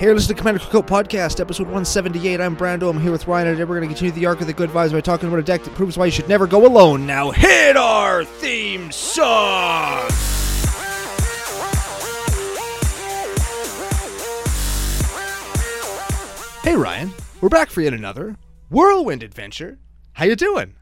Hey, you're to Commander Cookout Podcast, episode 178. I'm Brando. I'm here with Ryan, and today we're going to continue the arc of the good vibes by talking about a deck that proves why you should never go alone. Now, hit our theme song! Hey, Ryan. We're back for yet another whirlwind adventure. How you doing?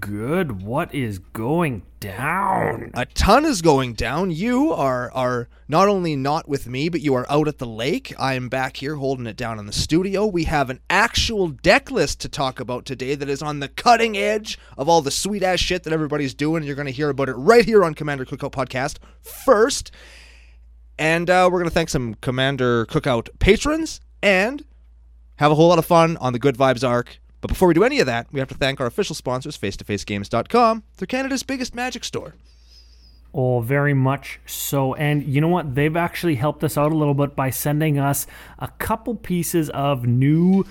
Good. What is going down? A ton is going down. You are are not only not with me, but you are out at the lake. I am back here holding it down in the studio. We have an actual deck list to talk about today that is on the cutting edge of all the sweet ass shit that everybody's doing. You're going to hear about it right here on Commander Cookout Podcast first. And uh, we're going to thank some Commander Cookout patrons and have a whole lot of fun on the Good Vibes arc. But before we do any of that, we have to thank our official sponsors, face2facegames.com. They're Canada's biggest magic store. Oh, very much so. And you know what? They've actually helped us out a little bit by sending us a couple pieces of new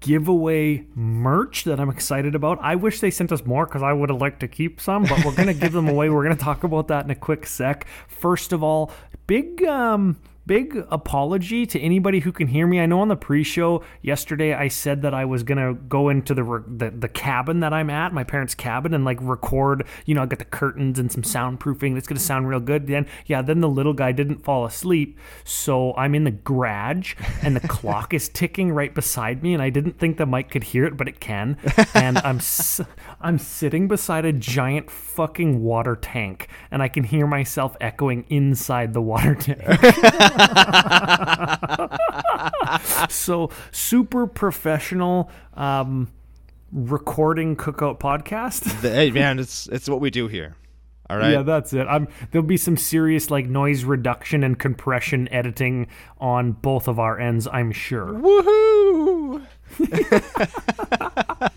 giveaway merch that I'm excited about. I wish they sent us more because I would have liked to keep some, but we're going to give them away. We're going to talk about that in a quick sec. First of all, big um big apology to anybody who can hear me. I know on the pre-show yesterday I said that I was gonna go into the, the the cabin that I'm at, my parents' cabin, and like record. You know, I got the curtains and some soundproofing. It's gonna sound real good. Then yeah, then the little guy didn't fall asleep, so I'm in the garage and the clock is ticking right beside me, and I didn't think the mic could hear it, but it can. And I'm s- I'm sitting beside a giant fucking water tank, and I can hear myself echoing inside the water tank. so super professional um, recording cookout podcast. hey, man, it's, it's what we do here. All right. Yeah, that's it. I'm, there'll be some serious like noise reduction and compression editing on both of our ends, I'm sure. Woohoo!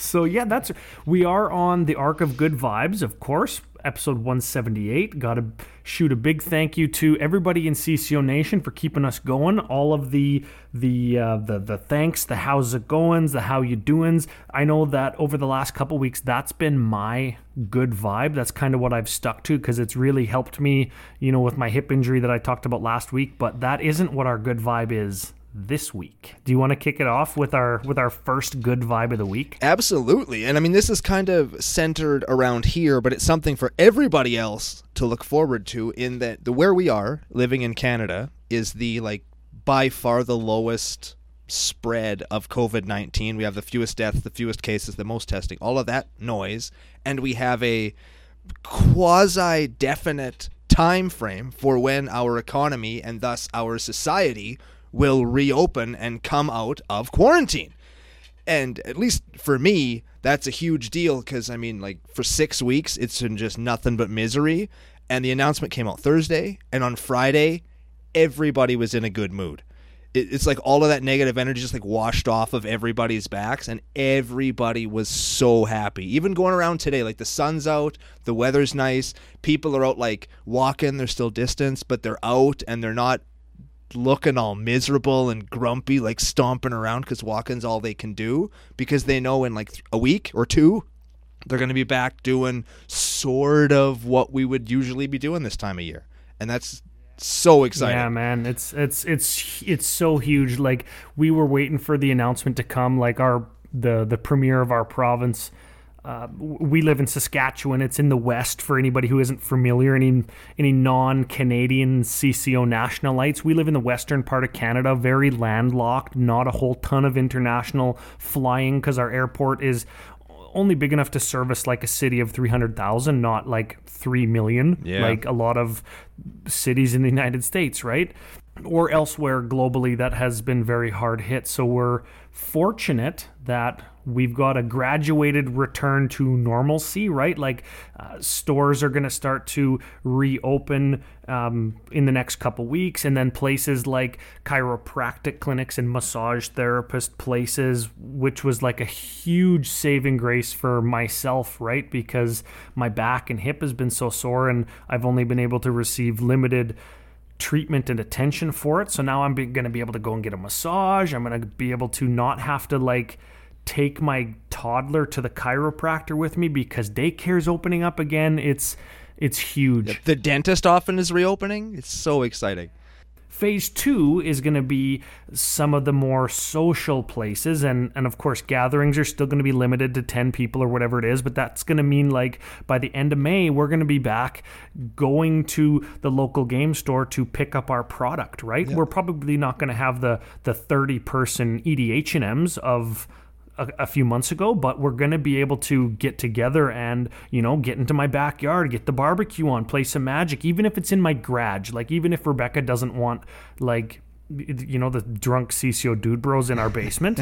So yeah, that's we are on the arc of good vibes, of course. Episode 178. Got to shoot a big thank you to everybody in CCO Nation for keeping us going. All of the the uh, the the thanks, the how's it goings, the how you doings. I know that over the last couple weeks, that's been my good vibe. That's kind of what I've stuck to because it's really helped me, you know, with my hip injury that I talked about last week. But that isn't what our good vibe is this week. Do you want to kick it off with our with our first good vibe of the week? Absolutely. And I mean, this is kind of centered around here, but it's something for everybody else to look forward to in that the where we are living in Canada is the like by far the lowest spread of COVID-19. We have the fewest deaths, the fewest cases, the most testing, all of that noise, and we have a quasi definite time frame for when our economy and thus our society will reopen and come out of quarantine. And at least for me, that's a huge deal because I mean, like for six weeks, it's been just nothing but misery. And the announcement came out Thursday, and on Friday, everybody was in a good mood. It's like all of that negative energy just like washed off of everybody's backs, and everybody was so happy. Even going around today, like the sun's out, the weather's nice, people are out like walking, they're still distance, but they're out and they're not looking all miserable and grumpy, like stomping around because walking's all they can do because they know in like a week or two they're going to be back doing sort of what we would usually be doing this time of year, and that's so exciting. Yeah, man, it's it's it's it's so huge. Like we were waiting for the announcement to come. Like our the the premier of our province. Uh, we live in Saskatchewan. It's in the west. For anybody who isn't familiar, any any non-Canadian CCO nationalites, we live in the western part of Canada, very landlocked. Not a whole ton of international flying because our airport is only big enough to service like a city of 300,000, not like 3 million, Yeah. like a lot of cities in the United States, right? Or elsewhere globally that has been very hard hit. So we're fortunate that we've got a graduated return to normalcy, right? Like uh, stores are going to start to reopen um, in the next couple weeks, and then places like chiropractic clinics and massage therapist places, which was like a huge saving grace for myself, right? Because my back and hip has been so sore, and I've only been able to receive limited treatment and attention for it. So now I'm going to be able to go and get a massage. I'm going to be able to not have to like take my toddler to the chiropractor with me because daycare's opening up again. It's it's huge. The dentist often is reopening. It's so exciting. Phase two is going to be some of the more social places, and and of course gatherings are still going to be limited to ten people or whatever it is. But that's going to mean like by the end of May, we're going to be back going to the local game store to pick up our product. Right? We're probably not going to have the the thirty person EDH and M's of a, a few months ago, but we're going to be able to get together and, you know, get into my backyard, get the barbecue on, play some magic, even if it's in my garage. Like, even if Rebecca doesn't want, like, you know, the drunk CCO dude bros in our basement.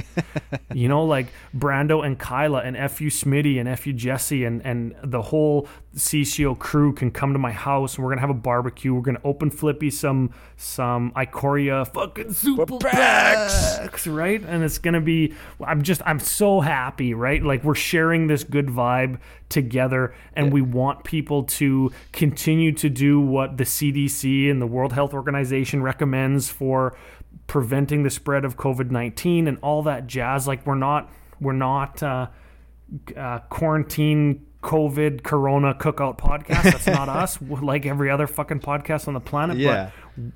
you know, like Brando and Kyla and FU Smitty and FU Jesse and, and the whole CCO crew can come to my house and we're gonna have a barbecue. We're gonna open Flippy some some Ikoria fucking super packs, right? And it's gonna be I'm just I'm so happy, right? Like we're sharing this good vibe together and we want people to continue to do what the CDC and the World Health Organization recommends for preventing the spread of COVID-19 and all that jazz like we're not we're not uh, uh, quarantine COVID Corona cookout podcast. That's not us. Like every other fucking podcast on the planet. Yeah. But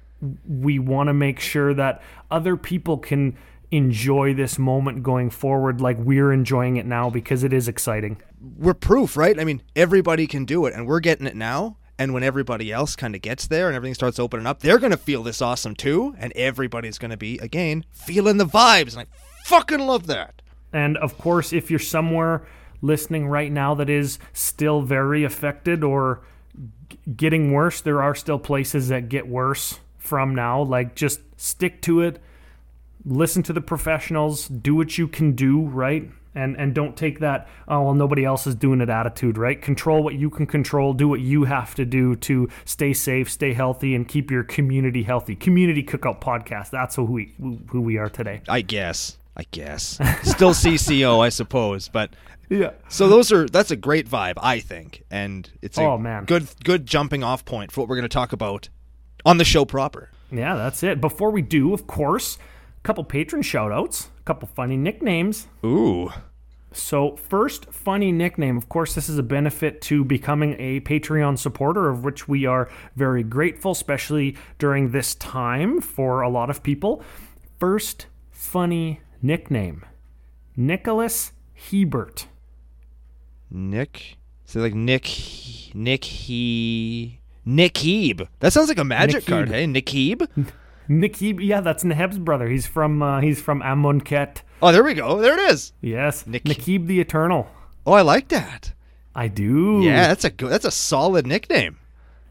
we want to make sure that other people can enjoy this moment going forward like we're enjoying it now because it is exciting. We're proof, right? I mean, everybody can do it, and we're getting it now. And when everybody else kind of gets there and everything starts opening up, they're going to feel this awesome too. And everybody's going to be, again, feeling the vibes. And I fucking love that. And of course, if you're somewhere listening right now that is still very affected or g- getting worse, there are still places that get worse from now. Like, just stick to it, listen to the professionals, do what you can do, right? And, and don't take that oh well nobody else is doing it attitude right control what you can control do what you have to do to stay safe stay healthy and keep your community healthy community cookout podcast that's who we who we are today I guess. I guess. Still CCO, I suppose. But yeah so those are that's a great vibe, I think, and it's a Oh, man. good good jumping off point for what we're going to talk about on the show proper. Yeah, that's it. Before we do, of course, a couple patron shout outs, a couple funny nicknames. Ooh, So, first funny nickname, of course, this is a benefit to becoming a Patreon supporter, of which we are very grateful, especially during this time for a lot of people. First funny nickname Nicholas Hebert. Nick. So like Nick, Nick he, Nick Heeb. That sounds like a magic Nick card, Heeb. hey? Nick Heeb. Nick Heb, yeah, that's Neheb's brother. He's from uh, he's from Amonkhet. Oh, there we go. There it is. Yes, Nikib the Eternal. Oh, I like that. I do. Yeah, that's a good. That's a solid nickname.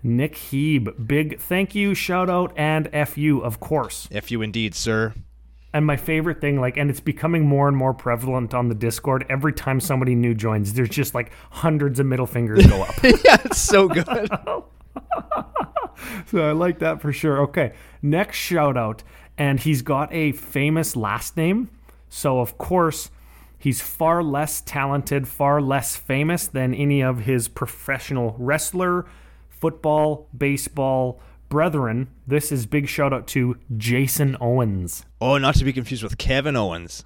Nick Heeb, big thank you, shout out, and fu, of course. FU indeed, sir. And my favorite thing, like, and it's becoming more and more prevalent on the Discord. Every time somebody new joins, there's just like hundreds of middle fingers go up. yeah, it's so good. so I like that for sure. Okay, next shout out, and he's got a famous last name. So of course, he's far less talented, far less famous than any of his professional wrestler, football, baseball brethren. This is big shout out to Jason Owens oh, not to be confused with Kevin Owens.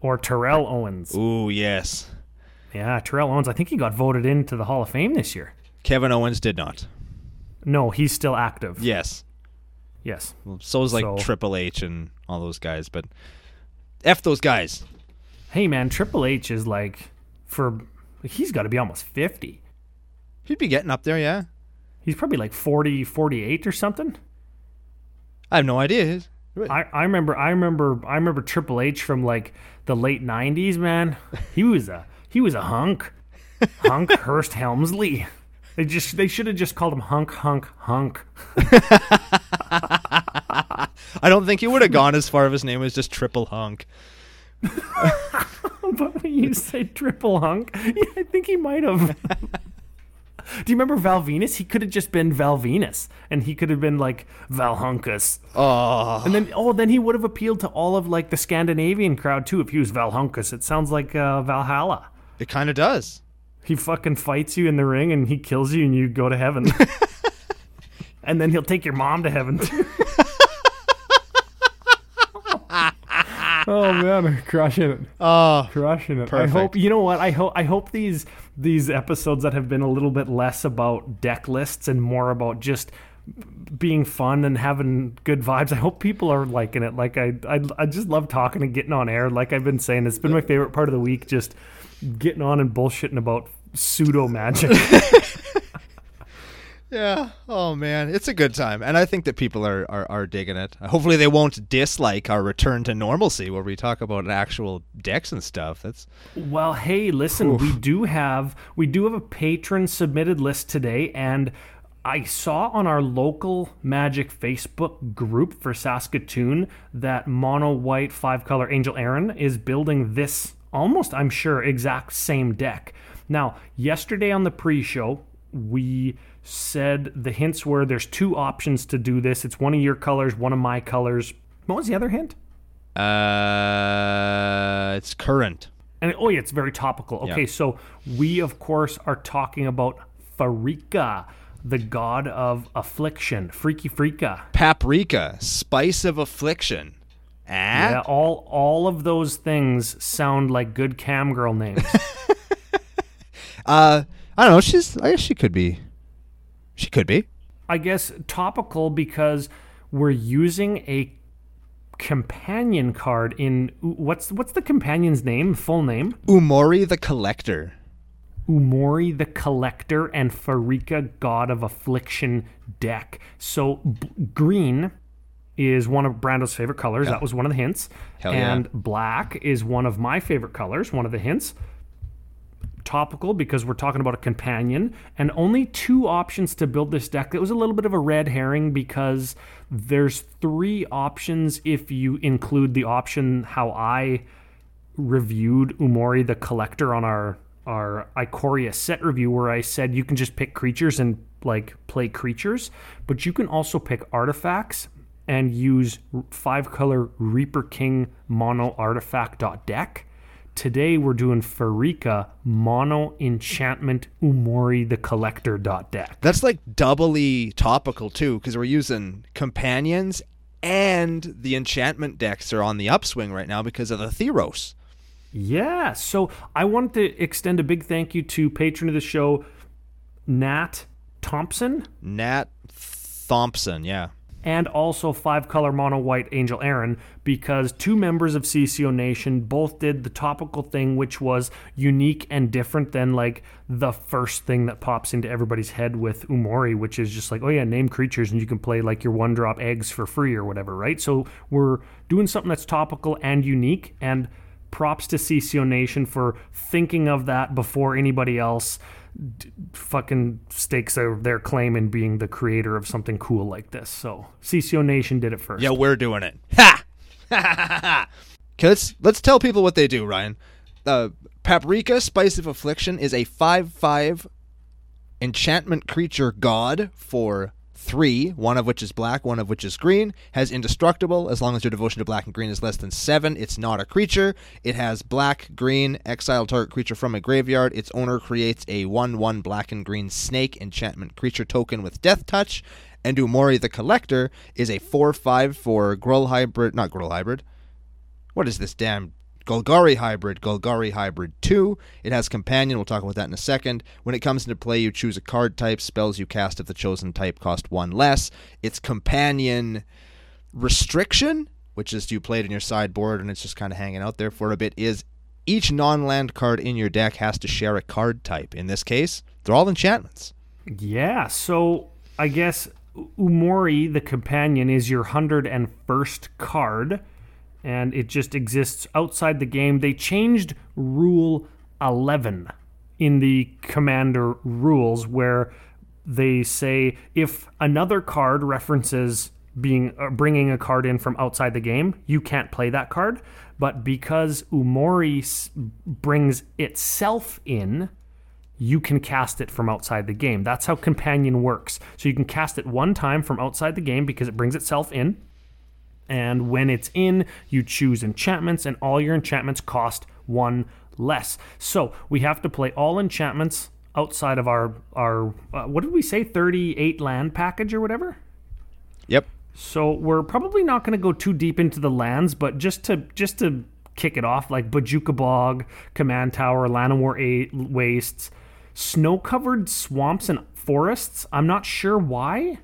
or Terrell Owens. Ooh, yes. Yeah, Terrell Owens. I think he got voted into the Hall of Fame this year. Kevin Owens did not. No, he's still active. Yes. Yes. Well, so is like So- Triple H and all those guys, but f those guys. Hey man, Triple H is like for he's got to be almost 50. He'd be getting up there, yeah. He's probably like 40, 48 or something. I have no idea. I, I remember I remember I remember Triple H from like the late 90s, man. He was a he was a hunk. Hunk Hearst Helmsley. They just they should have just called him Hunk Hunk Hunk. I don't think he would have gone as far if his name was just Triple Hunk. But when you say triple hunk, yeah, I think he might have. Do you remember Val Venis? He could have just been Val Venis, and he could have been like Val Hunkus. Oh, And then, oh, then he would have appealed to all of like the Scandinavian crowd too. If he was Val Hunkus, it sounds like uh, Valhalla. it kind of does. He fucking fights you in the ring, and he kills you, and you go to heaven. and then he'll take your mom to heaven too. oh man, crushing it. Oh, crushing it. Perfect. I hope you know what I hope. I hope these these episodes that have been a little bit less about deck lists and more about just being fun and having good vibes. I hope people are liking it. Like I, I, I just love talking and getting on air. Like I've been saying, it's been my favorite part of the week. Just getting on and bullshitting about pseudo magic. Yeah. Oh man, it's a good time, and I think that people are, are are digging it. Hopefully, they won't dislike our return to normalcy, where we talk about actual decks and stuff. That's well. Hey, listen, Oof. we do have we do have a patron submitted list today, and I saw on our local Magic Facebook group for Saskatoon that mono white five color Angel Aaron is building this almost, I'm sure, exact same deck. Now, yesterday on the pre-show, we said the hints were there's two options to do this. It's one of your colors, one of my colors. What was the other hint? Uh, it's current. And oh yeah, it's very topical. Okay, yeah. so we of course are talking about Pharika, the god of affliction, Freaky Freaka. Paprika, spice of affliction. Ah? Yeah, all all of those things sound like good cam girl names. uh, I don't know. She's. I guess she could be. She could be. I guess topical because we're using a companion card in what's what's the companion's name? Full name? Umori the Collector. Umori the Collector and Pharika God of Affliction deck. So b- green is one of Brando's favorite colors. Yeah. That was one of the hints. Hell and yeah. black is one of my favorite colors. One of the hints topical because we're talking about a companion and only two options to build this deck. It was a little bit of a red herring because there's three options if you include the option how I reviewed Umori the Collector on our our Ikoria set review where I said you can just pick creatures and like play creatures, but you can also pick artifacts and use five color Reaper King mono artifact deck Today we're doing Pharika Mono Enchantment Umori the Collector dot deck. That's like doubly topical too, because we're using companions and the enchantment decks are on the upswing right now because of the Theros. Yeah, so I wanted to extend a big thank you to patron of the show, Nat Thompson. Nat Thompson, yeah and also five color mono white Angel Aaron because two members of CCO Nation both did the topical thing, which was unique and different than like the first thing that pops into everybody's head with Umori, which is just like, oh yeah, name creatures and you can play like your one drop eggs for free or whatever, right? So we're doing something that's topical and unique and props to CCO Nation for thinking of that before anybody else d- fucking stakes their, their claim in being the creator of something cool like this. So CCO Nation did it first. Yeah, we're doing it. Ha! okay, let's let's tell people what they do, Ryan. Uh, Paprika, Spice of Affliction, is a five-five enchantment creature god for three, one of which is black, one of which is green, has indestructible as long as your devotion to black and green is less than seven. It's not a creature. It has black, green, exile target creature from a graveyard. Its owner creates a 1 1 black and green snake enchantment creature token with death touch. And Umori the Collector is a 4 5 for Gruul hybrid, not Gruul hybrid. What is this damn Golgari Hybrid, Golgari Hybrid 2. It has Companion, we'll talk about that in a second. When it comes into play, you choose a card type. Spells you cast of the chosen type cost one less. Its Companion Restriction, which is you play it in your sideboard and it's just kind of hanging out there for a bit, is each non land card in your deck has to share a card type. In this case, they're all enchantments. Yeah, so I guess Umori, the companion, is your 101st card and it just exists outside the game. They changed Rule 11 in the Commander rules where they say if another card references being uh, bringing a card in from outside the game, you can't play that card. But because Umori s- brings itself in, you can cast it from outside the game. That's how Companion works. So you can cast it one time from outside the game because it brings itself in. And when it's in, you choose enchantments, and all your enchantments cost one less. So we have to play all enchantments outside of our our uh, what did we say 38 land package or whatever yep so we're probably not going to go too deep into the lands but just to just to kick it off like Bojuka Bog, Command Tower, Llanowar A- Wastes, snow covered swamps and forests. I'm not sure why.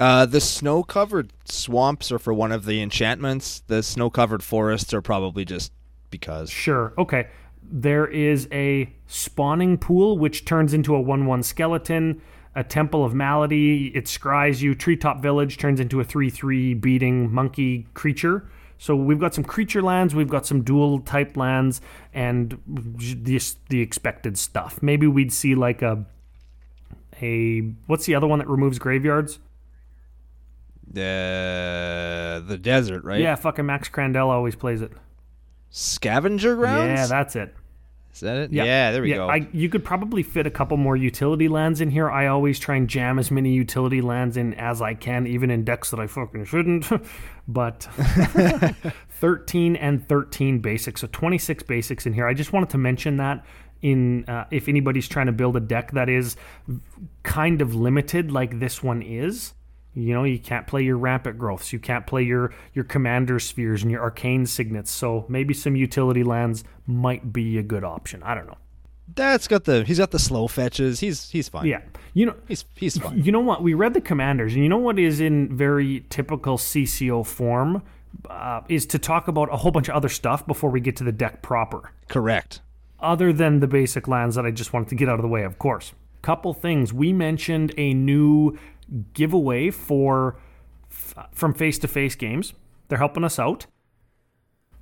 Uh, the snow-covered swamps are for one of the enchantments. The snow-covered forests are probably just because. Sure. Okay. There is a spawning pool which turns into a 1 1 skeleton, a temple of malady. It scries you. Treetop Village turns into a 3 3 beating monkey creature. So we've got some creature lands, we've got some dual type lands, and the, the expected stuff. Maybe we'd see like a. a What's the other one that removes graveyards? Uh, the desert, right? Yeah, fucking Max Crandell always plays it. Scavenger grounds. Yeah, that's it. Is that it? Yeah, there we yeah, go. I, you could probably fit a couple more utility lands in here. I always try and jam as many utility lands in as I can, even in decks that I fucking shouldn't. but 13 and 13 basics, so 26 basics in here. I just wanted to mention that in uh, if anybody's trying to build a deck that is kind of limited, like this one is. You know, you can't play your rampant growths. You can't play your your commander spheres and your arcane signets. So maybe some utility lands might be a good option. I don't know. That's got the he's got the slow fetches. He's he's fine. Yeah, you know he's he's fine. You know what? We read the commanders, and you know what is in very typical CCO form uh, is to talk about a whole bunch of other stuff before we get to the deck proper. Correct. Other than the basic lands that I just wanted to get out of the way, of course. Couple things. We mentioned a new giveaway for from face to face games. They're helping us out.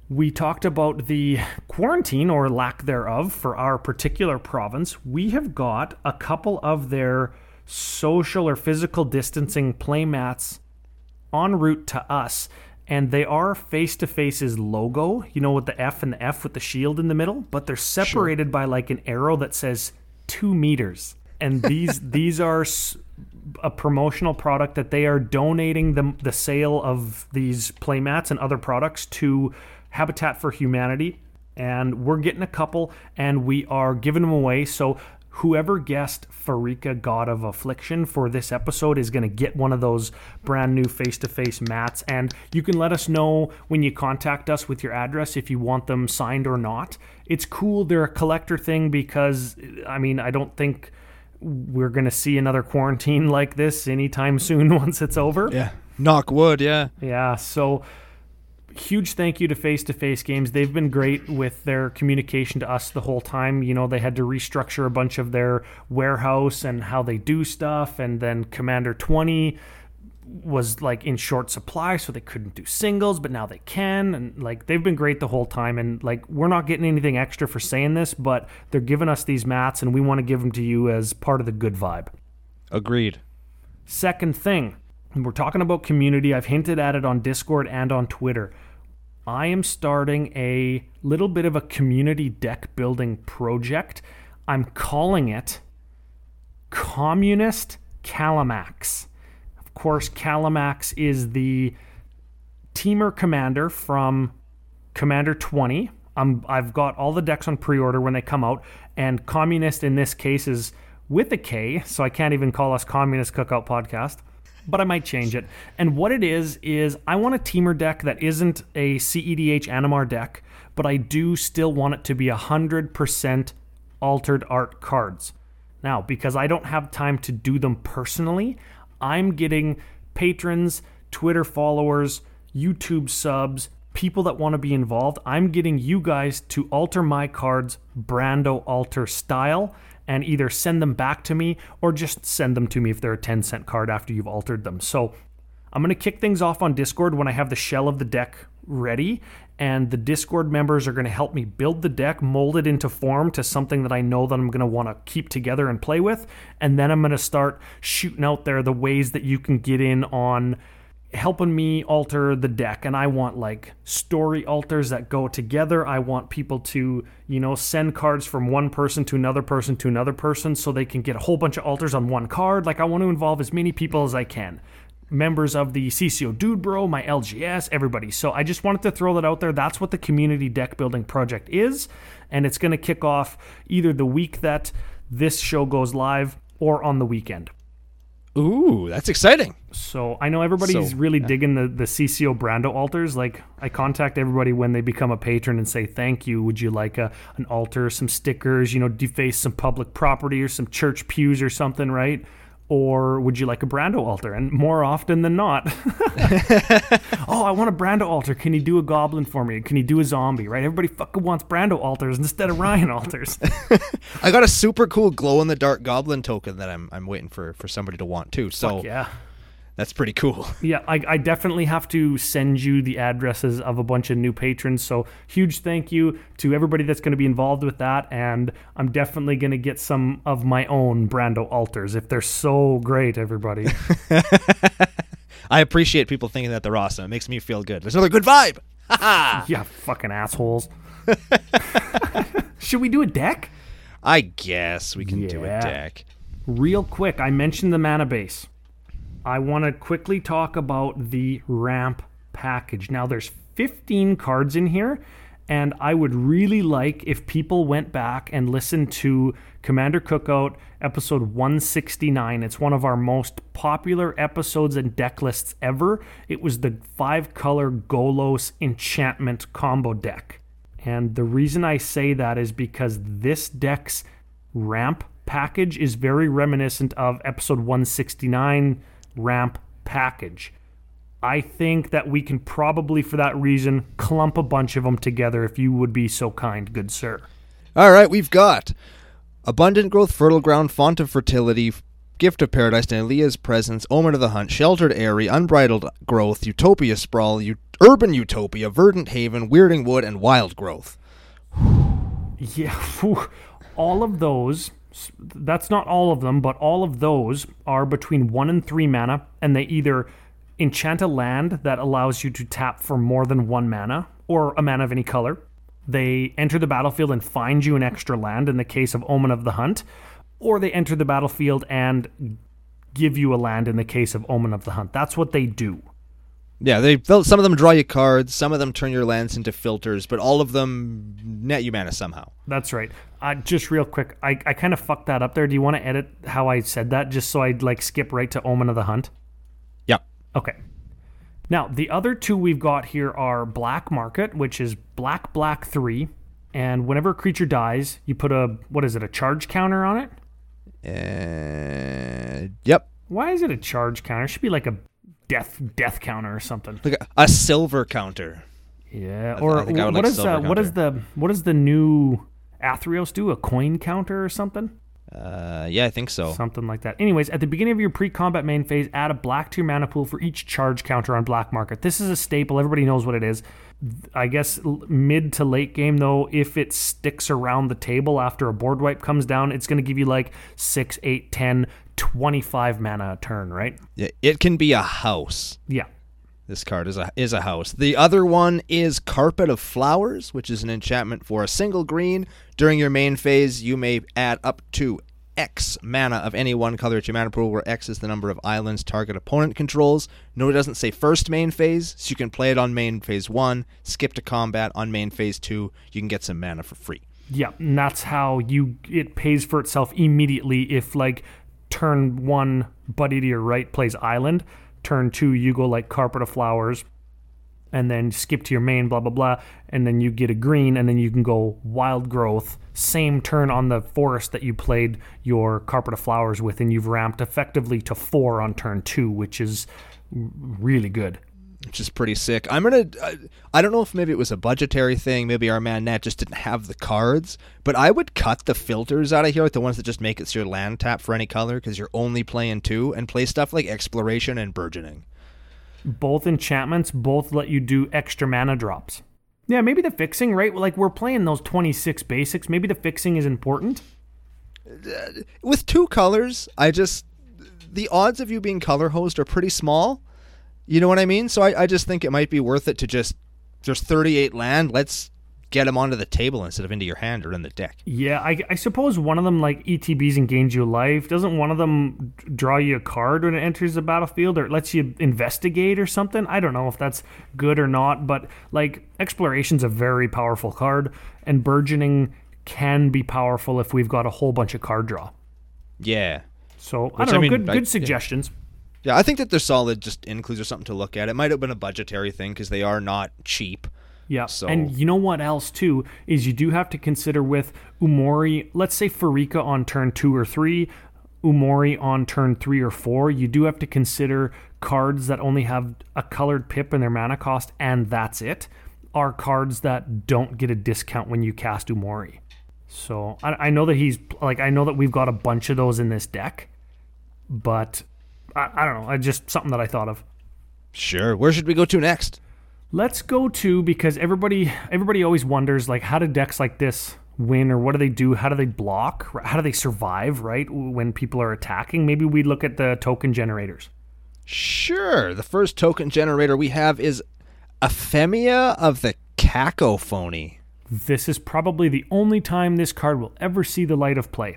We talked about the quarantine or lack thereof for our particular province. We have got a couple of their social or physical distancing play mats en route to us, and they are face to face's logo, you know, with the F and the F with the shield in the middle, but they're separated sure. by like an arrow that says two meters. And these these are a promotional product that they are donating the, the sale of these playmats and other products to Habitat for Humanity. And we're getting a couple and we are giving them away. So whoever guessed Pharika, God of Affliction, for this episode is going to get one of those brand new face to face mats. And you can let us know when you contact us with your address if you want them signed or not. It's cool. They're a collector thing because, I mean, I don't think we're going to see another quarantine like this anytime soon once it's over. Yeah. Knock wood, yeah. Yeah. So, huge thank you to Face to Face Games. They've been great with their communication to us the whole time. You know, they had to restructure a bunch of their warehouse and how they do stuff. And then Commander 20 was like in short supply, so they couldn't do singles, but now they can. And like they've been great the whole time. And like we're not getting anything extra for saying this, but they're giving us these mats, and we want to give them to you as part of the good vibe. Agreed. Second thing, we're talking about community. I've hinted at it on Discord and on Twitter. I am starting a little bit of a community deck building project. I'm calling it Communist Kalamax course, Kalamax is the Temur commander from Commander 20. Um, I've got all the decks on pre order when they come out, and Communist in this case is with a K, so I can't even call us Communist Cookout Podcast, but I might change it. And what it is, is I want a Temur deck that isn't a CEDH Animar deck, but I do still want it to be 100% altered art cards. Now, because I don't have time to do them personally, I'm getting patrons, Twitter followers, YouTube subs, people that want to be involved. I'm getting you guys to alter my cards Brando alter style and either send them back to me or just send them to me if they're a 10 cent card after you've altered them. So I'm going to kick things off on Discord when I have the shell of the deck ready and the Discord members are going to help me build the deck, mold it into form to something that I know that I'm going to want to keep together and play with. And then I'm going to start shooting out there the ways that you can get in on helping me alter the deck and I want like story alters that go together. I want people to, you know, send cards from one person to another person to another person so they can get a whole bunch of alters on one card. Like I want to involve as many people as I can members of the CCO Dude Bro, my LGS, everybody. So I just wanted to throw that out there. That's what the community deck building project is. And it's going to kick off either the week that this show goes live or on the weekend. Ooh, that's exciting. So I know everybody's so, really yeah. digging the, the CCO Brando alters. Like I contact everybody when they become a patron and say, thank you. Would you like a, an alter, some stickers, you know, deface some public property or some church pews or something, right? Or would you like a Brando alter? And more often than not, oh, I want a Brando alter. Can you do a goblin for me? Can you do a zombie? Right? Everybody fucking wants Brando alters instead of Ryan alters. I got a super cool glow in the dark goblin token that I'm I'm waiting for for somebody to want too. So Fuck yeah. That's pretty cool. Yeah, I, I definitely have to send you the addresses of a bunch of new patrons. So huge thank you to everybody that's going to be involved with that. And I'm definitely going to get some of my own Brando alters if they're so great, everybody. I appreciate people thinking that they're awesome. It makes me feel good. There's another good vibe. yeah, fucking assholes. Should we do a deck? I guess we can do a deck. Real quick, I mentioned the mana base. I want to quickly talk about the ramp package. Now, there's 15 cards in here, and I would really like if people went back and listened to Commander Cookout episode 169. It's one of our most popular episodes and deck lists ever. It was the five color Golos enchantment combo deck. And the reason I say that is because this deck's ramp package is very reminiscent of episode 169 ramp package. I think that we can probably, for that reason, clump a bunch of them together if you would be so kind, good sir. All right, we've got abundant growth, fertile ground, font of fertility, gift of paradise, Delia's presence, omen of the hunt, sheltered aerie, unbridled growth, utopia sprawl, u- urban utopia, verdant haven, weirding wood, and wild growth. Yeah, all of those, that's not all of them, but all of those are between one and three mana, and they either enchant a land that allows you to tap for more than one mana, or a mana of any color. They enter the battlefield and find you an extra land in the case of Omen of the Hunt, or they enter the battlefield and give you a land in the case of Omen of the Hunt. That's what they do. Yeah, they some of them draw you cards, some of them turn your lands into filters, but all of them net you mana somehow. That's right. Uh, just real quick, I, I kind of fucked that up there. Do you want to edit how I said that just so I'd like skip right to Omen of the Hunt? Yep. Okay. Now, the other two we've got here are Black Market, which is black, black three. And whenever a creature dies, you put a, what is it, a charge counter on it? Uh, yep. Why is it a charge counter? It should be like a death death counter or something. Like a, a silver counter. Yeah. I Or I would what like is silver uh, what is the what does the new Athreos do? A coin counter or something? Uh, yeah, I think so. Something like that. Anyways, at the beginning of your pre-combat main phase, add a black to your mana pool for each charge counter on black market. This is a staple. Everybody knows what it is. I guess mid to late game though, if it sticks around the table after a board wipe comes down, it's going to give you like 6, 8, 10, 25 mana a turn, right? Yeah, it can be a house. Yeah. This card is a is a house. The other one is Carpet of Flowers, which is an enchantment for a single green. During your main phase, you may add up to X mana of any one color at your mana pool, where X is the number of islands target opponent controls. No, it doesn't say first main phase, so you can play it on main phase one, skip to combat on main phase two. You can get some mana for free. Yeah, and that's how you it pays for itself immediately if like turn 1 buddy to your right plays island, turn 2 you go like carpet of flowers and then skip to your main blah blah blah and then you get a green and then you can go wild growth same turn on the forest that you played your carpet of flowers with and you've ramped effectively to 4 on turn 2 which is really good. Which is pretty sick. I'm gonna. I, I don't know if maybe it was a budgetary thing. Maybe our man Nat just didn't have the cards. But I would cut the filters out of here, like the ones that just make it so your land tap for any color, because you're only playing two, and play stuff like exploration and burgeoning. both enchantments both let you do extra mana drops. Yeah, maybe the fixing, right? Like we're playing those 26 basics. Maybe the fixing is important. Uh, with two colors, I just the odds of you being color host are pretty small. You know what I mean? So I, I just think it might be worth it to just there's 38 land. Let's get them onto the table instead of into your hand or in the deck. Yeah, I, I suppose one of them, like ETBs and gains you life, doesn't one of them draw you a card when it enters the battlefield or it lets you investigate or something? I don't know if that's good or not, but like exploration's a very powerful card, and burgeoning can be powerful if we've got a whole bunch of card draw. Yeah. So I don't know. I mean, good I- good suggestions. Yeah, I think that they're solid just includes or something to look at. It might have been a budgetary thing because they are not cheap. Yeah. So- And you know what else too is you do have to consider with Umori, let's say Pharika on turn two or three, Umori on turn three or four, you do have to consider cards that only have a colored pip in their mana cost and that's it are cards that don't get a discount when you cast Umori. So I, I know that he's like I know that we've got a bunch of those in this deck, but I, I don't know. I just something that I thought of. Sure. Where should we go to next? Let's go to because everybody everybody always wonders like how do decks like this win or what do they do? How do they block? How do they survive? Right when people are attacking? Maybe we look at the token generators. Sure. The first token generator we have is Aphemia of the Cacophony. This is probably the only time this card will ever see the light of play.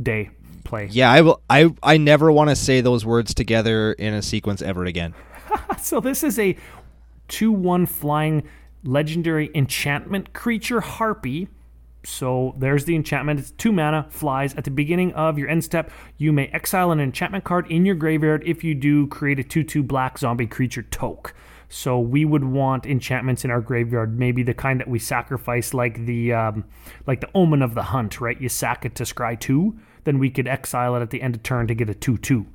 Day play. Yeah, I will. I I never want to say those words together in a sequence ever again. so this is a two-one flying legendary enchantment creature harpy. So there's the enchantment. It's two mana, flies. At the beginning of your end step, you may exile an enchantment card in your graveyard. If you do, create a 2 2 black zombie creature toke. So we would want enchantments in our graveyard, maybe the kind that we sacrifice, like the um, like the Omen of the Hunt, right? You sack it to scry two, then we could exile it at the end of turn to get a two two.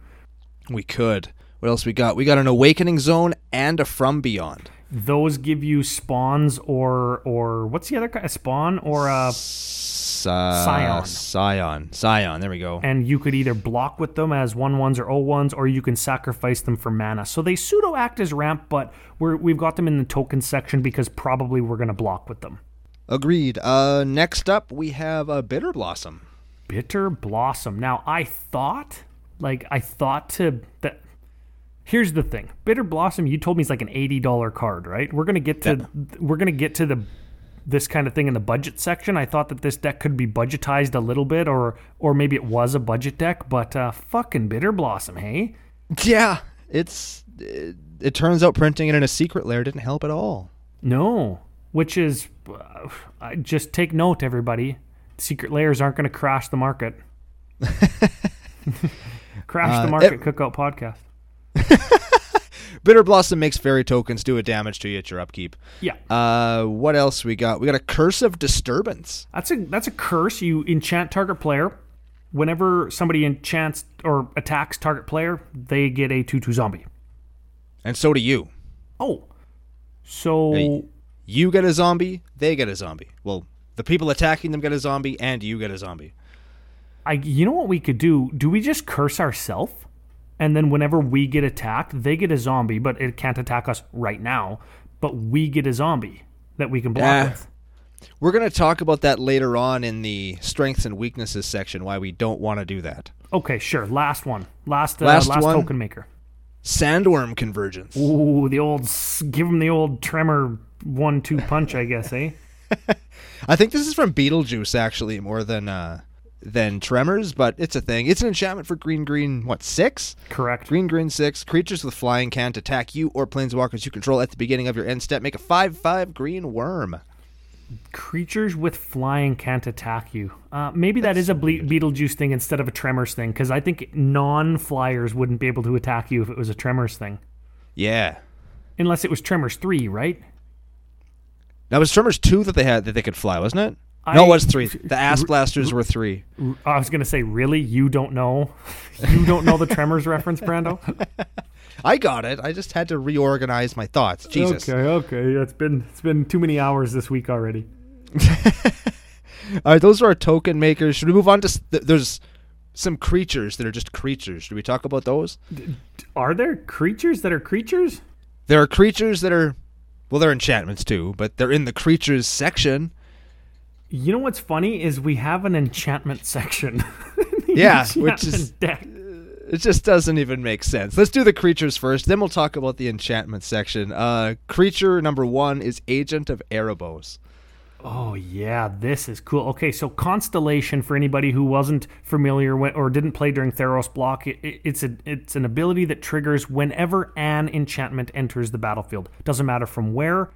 We could. What else we got? We got an Awakening Zone and a From Beyond. Those give you spawns or or what's the other kind? A spawn or a uh, Scion. Scion. Scion. There we go. And you could either block with them as one ones or O ones, or you can sacrifice them for mana. So they pseudo act as ramp, but we're, we've got them in the token section because probably we're going to block with them. Agreed. Uh, next up, we have a Bitterblossom. Bitterblossom. Now, I thought, like, I thought to that. Here's the thing, Bitterblossom. You told me it's like an eighty dollar card, right? We're gonna get to yeah. we're gonna get to the this kind of thing in the budget section. I thought that this deck could be budgetized a little bit, or or maybe it was a budget deck. But uh, fucking Bitterblossom, hey? Yeah, it's it, it turns out printing it in a Secret Lair didn't help at all. No, which is uh, just take note, everybody. Secret Lairs aren't going to crash the market. crash uh, the market it, cookout podcast. Bitterblossom makes fairy tokens do a damage to you at your upkeep. Yeah. Uh, what else we got? We got a Curse of Disturbance. That's a that's a curse. You enchant target player. Whenever somebody enchants or attacks target player, they get a two-two zombie. And so do you. Oh, so hey, you get a zombie, they get a zombie. Well, the people attacking them get a zombie, and you get a zombie. I, you know what we could do? Do we just curse ourselves? and then whenever we get attacked, they get a zombie, but it can't attack us right now. But we get a zombie that we can block with. We're going to talk about that later on in the strengths and weaknesses section. Why we don't want to do that. Okay, sure. Last one. Last uh, last, last one. token maker. Sandwurm Convergence. Ooh, the old give him the old tremor one-two punch, I guess, eh? I think this is from Beetlejuice, actually, more than uh, than Tremors, but it's a thing. It's an enchantment for green, green, what, six? Correct. Green, green, six. Creatures with flying can't attack you or planeswalkers you control at the beginning of your end step. Make a 5 5 green worm. Creatures with flying can't attack you. Uh, maybe That's that is a Ble- Beetlejuice thing instead of a Tremors thing, because I think non flyers wouldn't be able to attack you if it was a Tremors thing. Yeah. Unless it was Tremors 3, right? That was Tremors 2 that they had that they could fly, wasn't it? no, it was three. The ass blasters were three. I was gonna say, really? You don't know? You don't know the Tremors reference, Brando? I got it. I just had to reorganize my thoughts. Jesus. Okay, okay. It's been it's been too many hours this week already. All right, those are our token makers. Should we move on to? There's some creatures that are just creatures. Should we talk about those? Are there creatures that are creatures? There are creatures that are, well, they're enchantments too, but they're in the creatures section. You know what's funny is we have an enchantment section. yeah, enchantment which is deck. it just doesn't even make sense. Let's do the creatures first, then we'll talk about the enchantment section. Uh, creature number one is Agent of Erebos. Oh yeah, this is cool. Okay, so Constellation for anybody who wasn't familiar with or didn't play during Theros block, it, it, it's a it's an ability that triggers whenever an enchantment enters the battlefield. Doesn't matter from where,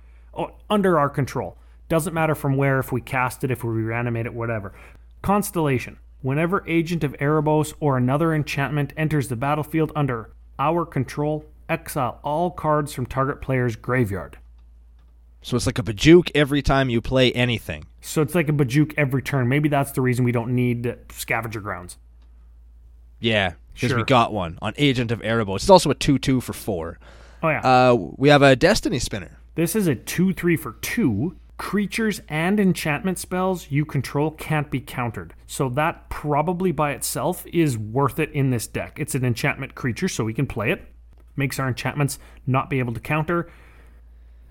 under our control. Doesn't matter from where, if we cast it, if we reanimate it, whatever. Constellation. Whenever Agent of Erebos or another enchantment enters the battlefield under our control, exile all cards from target player's graveyard. So it's like a Bojuka every time you play anything. So it's like a Bojuka every turn. Maybe that's the reason we don't need scavenger grounds. Yeah, because we got one on Agent of Erebos. It's also a two-two for four. Oh yeah. Uh, we have a Destiny spinner. This is a 2 3 for 2. Creatures and enchantment spells you control can't be countered. So that probably by itself is worth it in this deck. It's an enchantment creature, so we can play it. Makes our enchantments not be able to counter.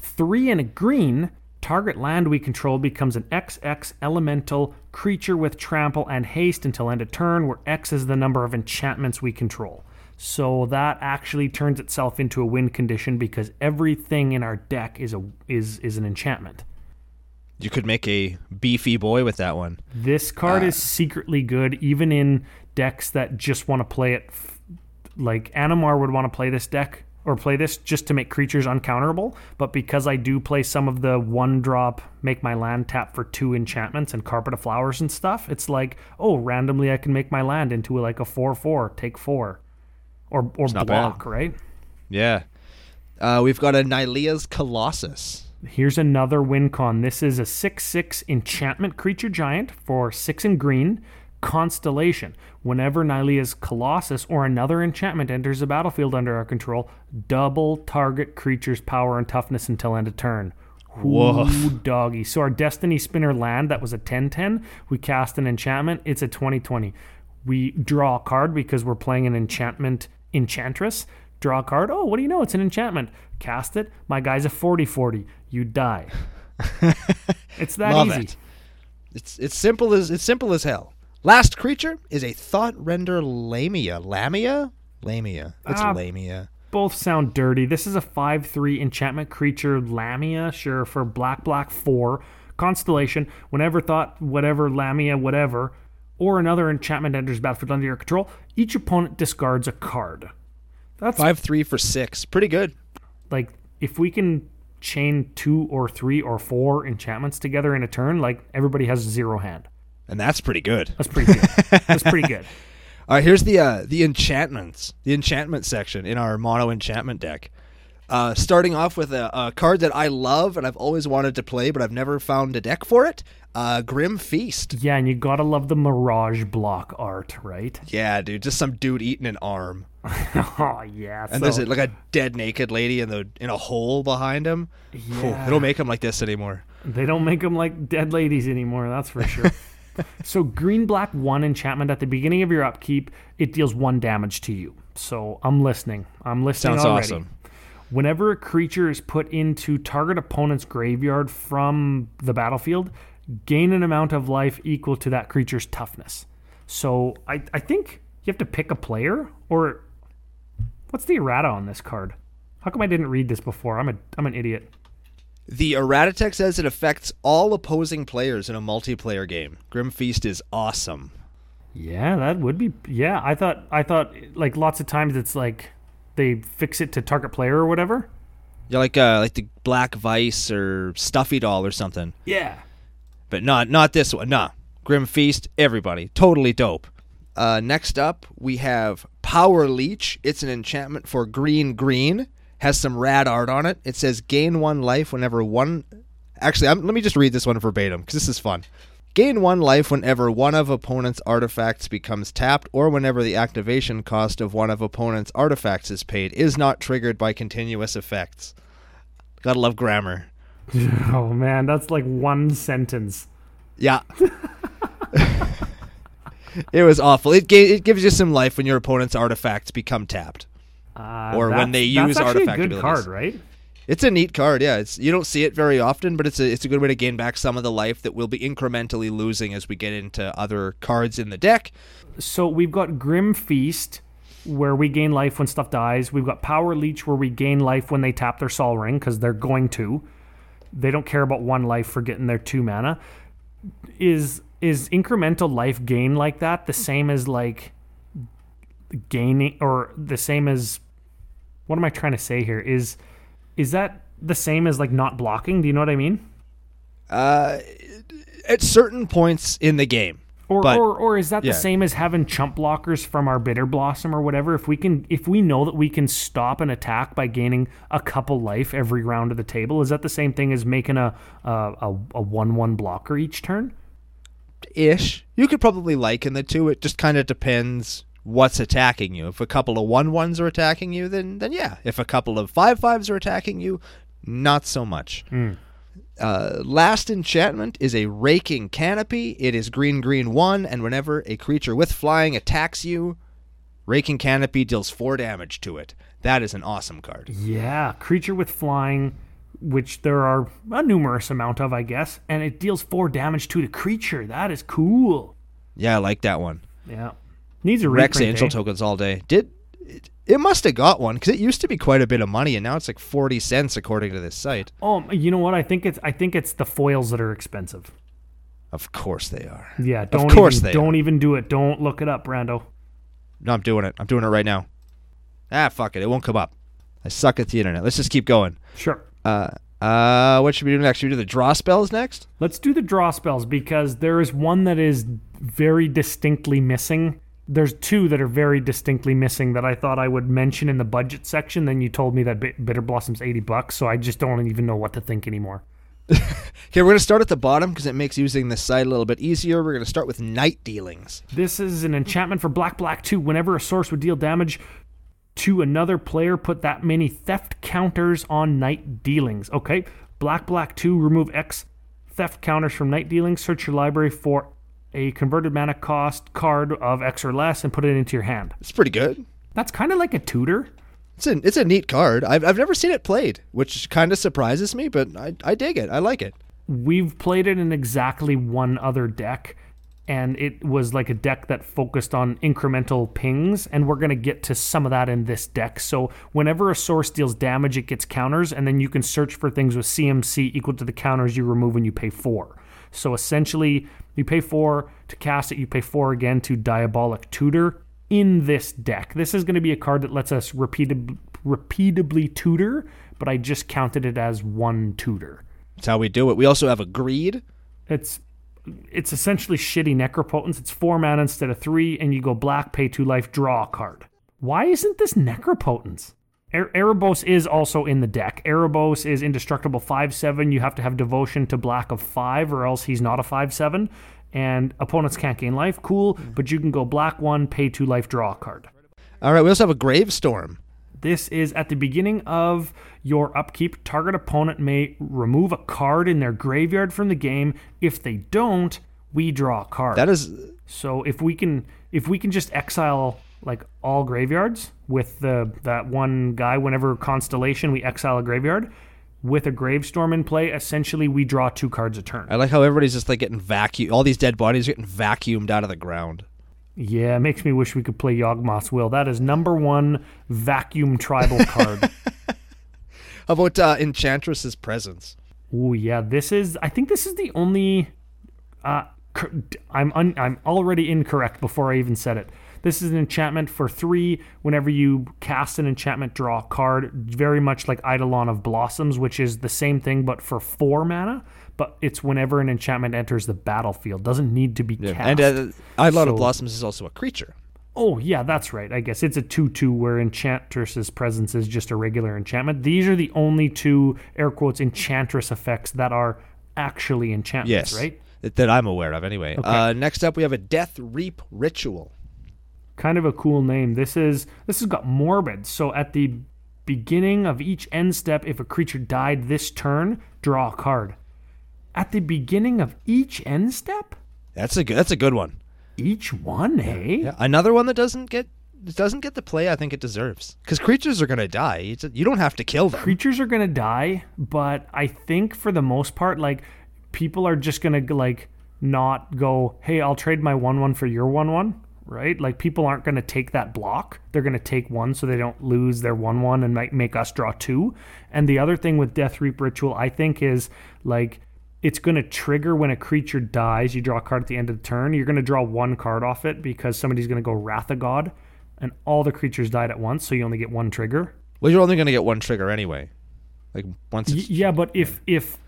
Three and a green, target land we control becomes an XX elemental creature with trample and haste until end of turn, where X is the number of enchantments we control. So that actually turns itself into a win condition because everything in our deck is a is is an enchantment. You could make a beefy boy with that one. This card uh, is secretly good, even in decks that just want to play it. f- Like Animar would want to play this deck or play this just to make creatures uncounterable. But because I do play some of the one drop, make my land tap for two enchantments and Carpet of Flowers and stuff, it's like, oh, randomly I can make my land into like a four four, take four, or or block, bad. right? Yeah. Uh, we've got a Nylea's Colossus. Here's another win con. This is a 6 6 enchantment creature giant for 6 and green. Constellation. Whenever Nylea's Colossus or another enchantment enters the battlefield under our control, double target creature's power and toughness until end of turn. Woof. Ooh, doggy. So our Destiny Spinner land that was a 10 10, we cast an enchantment. It's a 2020. We draw a card because we're playing an enchantment enchantress. Draw a card. Oh, what do you know? It's an enchantment. Cast it. My guy's a 40 40. You die. it's that Love easy. it. It's it's simple as it's simple as hell. Last creature is a Thoughtrender Lamia. Lamia? Lamia. It's Ah. Lamia. Both sound dirty. This is a 5 3 enchantment creature, Lamia, sure, for black, black 4. Constellation, whenever thought, whatever, Lamia, whatever, or another enchantment enters battlefield under your control, each opponent discards a card. That's Five three for six. Pretty good. like, if we can chain two or three or four enchantments together in a turn, like, everybody has zero hand. And that's pretty good. That's pretty good. That's pretty good. All right, here's the uh, the enchantments, the enchantment section in our mono enchantment deck. Uh, starting off with a, a card that I love and I've always wanted to play, but I've never found a deck for it. Uh, Grim Feast. Yeah, and you gotta love the Mirage block art, right? Yeah, dude, just some dude eating an arm, oh, yeah. and so- there's like a dead naked lady in the in a hole behind him. Yeah. they don't make them like this anymore. They don't make them like dead ladies anymore, that's for sure. so green black one enchantment at the beginning of your upkeep, it deals one damage to you. So I'm listening. I'm listening Sounds already. awesome. Whenever a creature is put into target opponent's graveyard from the battlefield, gain an amount of life equal to that creature's toughness. So I, I think you have to pick a player or what's the errata on this card? How come I didn't read this before? I'm a I'm an idiot. The errata tech says it affects all opposing players in a multiplayer game. Grim Feast is awesome. Yeah, that would be. Yeah, I thought. I thought like lots of times it's like they fix it to target player or whatever. Yeah, like uh, like the Black Vise or Stuffy Doll or something. Yeah. but not not this one. Nah, Grim Feast, everybody, totally dope. Uh, next up, we have Power Leech. It's an enchantment for green green. Has some rad art on it. It says gain one life whenever one. Actually, I'm, let me just read this one verbatim because this is fun. Gain one life whenever one of opponent's artifacts becomes tapped, or whenever the activation cost of one of opponent's artifacts is paid. Is not triggered by continuous effects. Gotta love grammar. Oh man, that's like one sentence. Yeah. it was awful. It ga- it gives you some life when your opponent's artifacts become tapped. Uh, Or when they use that's artifact a good abilities. card, right? It's a neat card, yeah. It's you don't see it very often, but it's a it's a good way to gain back some of the life that we'll be incrementally losing as we get into other cards in the deck. So we've got Grim Feast, where we gain life when stuff dies. We've got Power Leech, where we gain life when they tap their Sol Ring because they're going to. They don't care about one life for getting their two mana. Is is incremental life gain like that the same as like gaining or the same as what am I trying to say here? Is is that the same as like not blocking? Do you know what I mean? Uh, at certain points in the game. Or, But- or or is that yeah. the same as having chump blockers from our Bitterblossom or whatever? If we can, if we know that we can stop an attack by gaining a couple life every round of the table, is that the same thing as making a a, a, a one one blocker each turn? Ish. You could probably liken the two. It just kind of depends what's attacking you. If a couple of one ones are attacking you, then then yeah. If a couple of five fives are attacking you, not so much. Uh, last enchantment is a raking canopy. It is green green one, and whenever a creature with flying attacks you, raking canopy deals four damage to it. That is an awesome card. Yeah, creature with flying, which there are a numerous amount of, I guess, and it deals four damage to the creature. That is cool. Yeah, I like that one. Yeah, needs a Rex reprint, Angel eh? tokens all day. Did it, it must have got one because it used to be quite a bit of money, and now it's like forty cents according to this site. Oh, you know what? I think it's I think it's the foils that are expensive. Of course they are. Yeah, don't course even, they don't are. even do it. Don't look it up, Brando. No, I'm doing it. I'm doing it right now. Ah, fuck it. It won't come up. I suck at the internet. Let's just keep going. Sure. Uh, uh, what should we do next? Should we do the draw spells next? Let's do the draw spells because there is one that is very distinctly missing. There's two that are very distinctly missing that I thought I would mention in the budget section. Then you told me that Bitterblossom's 80 bucks, so I just don't even know what to think anymore. Okay, we're going to start at the bottom because it makes using this site a little bit easier. We're going to start with night dealings. This is an enchantment for Black Black 2. Whenever a source would deal damage to another player, put that many theft counters on night dealings. Okay. Black Black 2, remove X theft counters from night dealings. Search your library for a converted mana cost card of X or less and put it into your hand. It's pretty good. That's kind of like a tutor. It's a it's a neat card. I've I've never seen it played, which kind of surprises me, but I I dig it. I like it. We've played it in exactly one other deck, and it was like a deck that focused on incremental pings, and we're going to get to some of that in this deck. So, whenever a source deals damage, it gets counters, and then you can search for things with CMC equal to the counters you remove when you pay four. So, essentially, you pay four to cast it, you pay four again to Diabolic Tutor in this deck. This is going to be a card that lets us repeatab- repeatably tutor, but I just counted it as one tutor. That's how we do it. We also have a greed. It's it's essentially shitty necropotence. It's four mana instead of three, and you go black, pay two life, draw a card. Why isn't this necropotence? Er- Erebos is also in the deck. Erebos is indestructible five seven. You have to have devotion to black of five, or else he's not a five seven. And opponents can't gain life. Cool, but you can go black one, pay two life, draw a card. All right. We also have a gravestorm. This is at the beginning of your upkeep. Target opponent may remove a card in their graveyard from the game. If they don't, we draw a card. That is so if we can if we can just exile like all graveyards with the that one guy whenever constellation we exile a graveyard with a gravestorm in play, essentially we draw two cards a turn. I like how everybody's just like getting vacuum. All these dead bodies are getting vacuumed out of the ground. Yeah, it makes me wish we could play Yawgmoth's Will. That is number one vacuum tribal card. How about uh, Enchantress's presence? Oh yeah, this is. I think this is the only. Uh, I'm un, I'm already incorrect before I even said it. This is an enchantment for three. Whenever you cast an enchantment, draw a card. Very much like Eidolon of Blossoms, which is the same thing but for four mana. But it's whenever an enchantment enters the battlefield. Doesn't need to be cast. And uh, Eidolon So- of Blossoms is also a creature. Oh, yeah, that's right. I guess it's a 2 2 where Enchantress's presence is just a regular enchantment. These are the only two, air quotes, Enchantress effects that are actually enchantments, Yes, right? that, that I'm aware of. Anyway. Uh, next up, we have a Deathreap ritual. Kind of a cool name. This is this has got morbid. So at the beginning of each end step, if a creature died this turn, draw a card. At the beginning of each end step? That's a good. That's a good one. Each one, hey? Eh? Yeah, another one that doesn't get doesn't get the play I think it deserves because creatures are gonna die. You don't have to kill them. creatures are gonna die, but I think for the most part, like people are just gonna like not go, hey, I'll trade my one one for your one one, right? Like people aren't gonna take that block. They're gonna take one so they don't lose their one one and might make us draw two. And the other thing with Deathreap Ritual, I think, is like it's going to trigger when a creature dies. You draw a card at the end of the turn. You're going to draw one card off it because somebody's going to go Wrath of God, and all the creatures died at once, so you only get one trigger. Well, you're only gonna get one trigger anyway. Like once. Y- yeah, but if if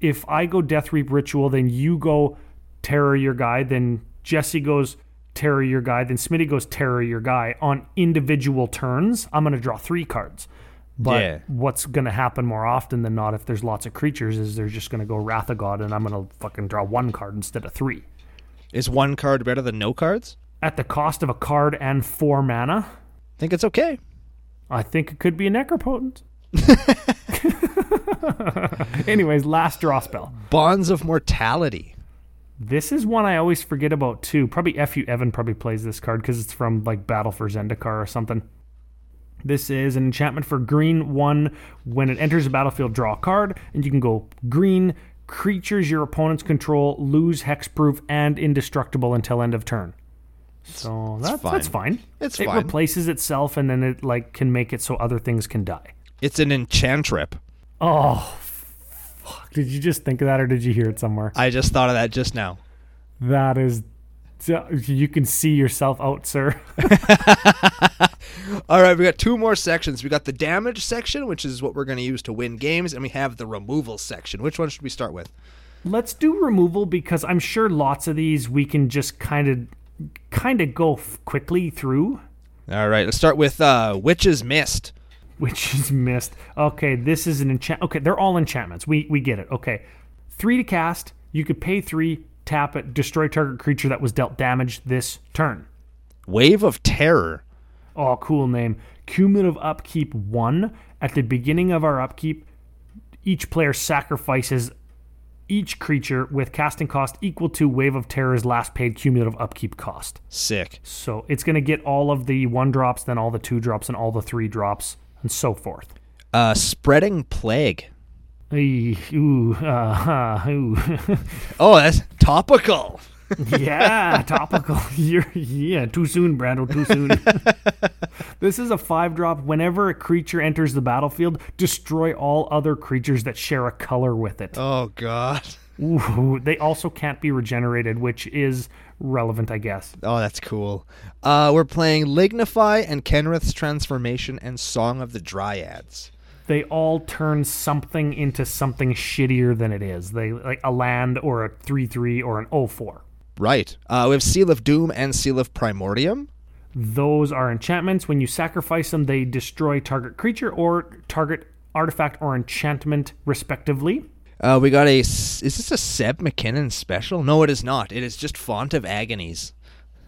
if I go Deathreap Ritual, then you go Terror Your Guy, then Jesse goes Terror Your Guy, then Smitty goes Terror Your Guy on individual turns. I'm going to draw three cards. But Yeah. what's going to happen more often than not if there's lots of creatures is they're just going to go Wrath of God, and I'm going to fucking draw one card instead of three. is one card better than no cards? at the cost of a card and four mana. I think it's okay. I think it could be a necropotent. Anyways, last draw spell. Bonds of Mortality. This is one I always forget about too. Probably FU Evan probably plays this card because it's from like Battle for Zendikar or something. This is an enchantment for green one. When it enters the battlefield, draw a card, and you can go green creatures your opponents control lose hexproof and indestructible until end of turn. So that's fine. that's fine. It's it fine. replaces itself, and then it like can make it so other things can die. It's an enchantrip. Oh, fuck. Did you just think of that or did you hear it somewhere? I just thought of that just now. That is. You can see yourself out, sir. All right, we got two more sections. We got the damage section, which is what we're going to use to win games, and we have the removal section. Which one should we start with? Let's do removal because I'm sure lots of these we can just kind of kind of go f- quickly through, All right, let's start with uh, Witch's Mist. which is missed. Okay, this is an enchant. Okay, they're all enchantments. We we get it. Okay, three to cast. You could pay three, tap it, destroy target creature that was dealt damage this turn. Wave of Terror. Oh, cool name. Cumulative upkeep one. At the beginning of our upkeep, each player sacrifices each creature with casting cost equal to Wave of Terror's last paid cumulative upkeep cost. Sick. So it's going to get all of the one drops, then all the two drops, and all the three drops, and so forth. Uh, Spreading Plague. Ooh, uh, ooh. Oh, that's topical. yeah, topical. You're, yeah, too soon, Brando. Too soon. this is a five drop. Whenever a creature enters the battlefield, destroy all other creatures that share a color with it. Oh, God. Ooh, they also can't be regenerated, which is relevant, I guess. Oh, that's cool. Uh, we're playing Lignify and Kenrith's Transformation and Song of the Dryads. They all turn something into something shittier than it is. They like a land or a three three or an 04. Right. Uh, we have Seal of Doom and Seal of Primordium. Those are enchantments. When you sacrifice them, they destroy target creature or target artifact or enchantment, respectively. Uh, we got a. Is this a Seb McKinnon special? No, it is not. It is just Font of Agonies.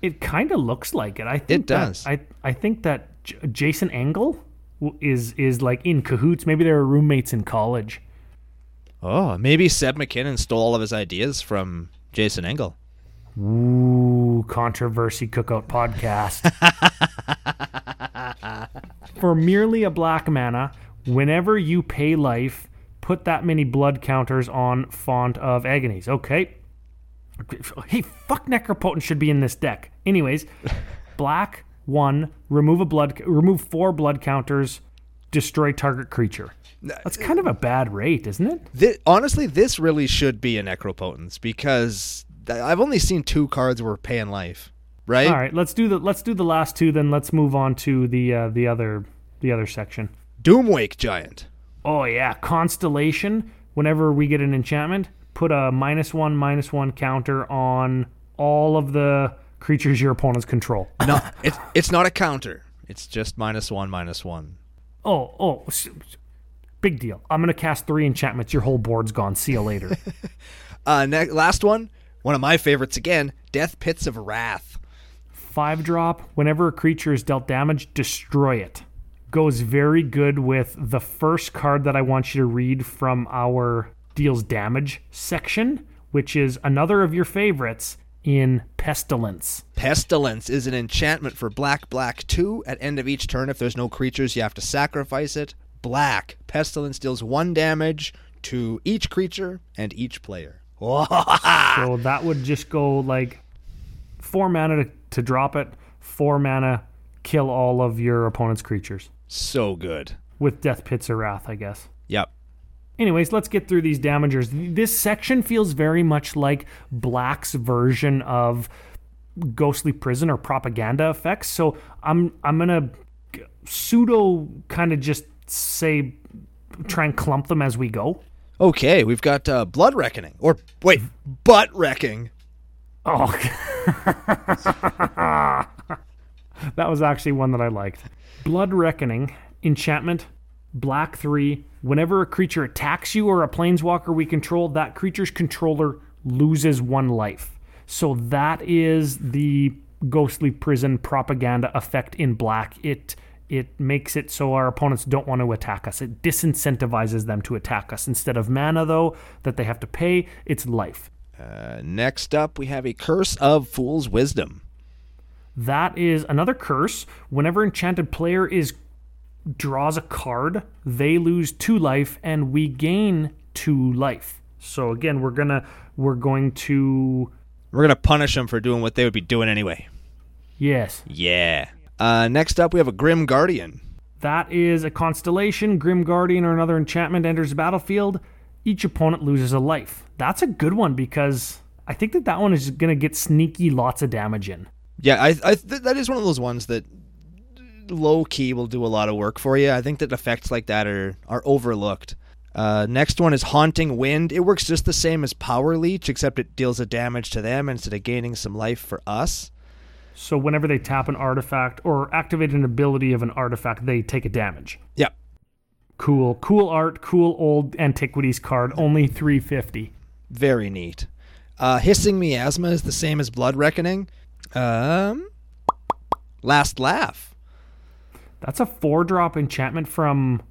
It kind of looks like it. I think It does. That, I I think that J- Jason Engle is is like in cahoots. Maybe they were roommates in college. Oh, maybe Seb McKinnon stole all of his ideas from Jason Engle. Ooh, controversy cookout podcast. For merely a black mana, whenever you pay life, put that many blood counters on Font of Agonies. Okay. Hey, fuck Necropotent should be in this deck. Anyways, black one, remove a blood, remove four blood counters, destroy target creature. That's kind of a bad rate, isn't it? Thi- honestly, this really should be a Necropotence because I've only seen two cards where we're paying life. Right? All right, let's do the let's do the last two. Then let's move on to the uh, the other the other section. Doomwake Giant. Oh yeah, constellation. Whenever we get an enchantment, put a minus one minus one counter on all of the creatures your opponents control. No, it's it's not a counter. It's just minus one, minus one. Oh oh, big deal. I'm gonna cast three enchantments. Your whole board's gone. See you later. Uh, ne- last one, one of my favorites again, Death Pits of Rath. Five drop. Whenever a creature is dealt damage, destroy it. Goes very good with the first card that I want you to read from our deals damage section, which is another of your favorites in Pestilence. Pestilence is an enchantment for black, black 2. At end of each turn, if there's no creatures, you have to sacrifice it. Black. Pestilence deals 1 damage to each creature and each player. So that would just go like four mana to, to drop it, four mana, kill all of your opponent's creatures so good. with Death Pits or Rath, I guess. Yep. Anyways, let's get through these damagers. This section feels very much like Black's version of Ghostly Prison or propaganda effects. So I'm I'm gonna pseudo kind of just say try and clump them as we go. Okay, we've got uh, Blood Reckoning. Or, wait, Butt Wrecking. Oh, that was actually one that I liked. Blood Reckoning, enchantment, black three. Whenever a creature attacks you or a planeswalker we control, that creature's controller loses one life. So that is the ghostly prison propaganda effect in black. It it makes it so our opponents don't want to attack us. It disincentivizes them to attack us. Instead of mana, though, that they have to pay, it's life. Uh, next up, we have a Curse of Fool's Wisdom. That is another curse. Whenever enchanted player is draws a card, they lose two life and we gain two life. So again, we're gonna we're going to We're gonna punish them for doing what they would be doing anyway. yes. Yeah. Uh, next up, we have a Grim Guardian. That is a constellation. Grim Guardian or another enchantment enters the battlefield. Each opponent loses a life. That's a good one because I think that that one is going to get sneaky lots of damage in. Yeah, I, I th- that is one of those ones that low key will do a lot of work for you. I think that effects like that are are overlooked. Uh, next one is Haunting Wind. It works just the same as Power Leech, except it deals a damage to them instead of gaining some life for us. So whenever they tap an artifact or activate an ability of an artifact, they take a damage. Yeah, Cool, cool art, cool old antiquities card. Only 350. very neat. Uh, Hissing Miasma is the same as Blood Reckoning. Um, Last Laugh. That's a four drop enchantment from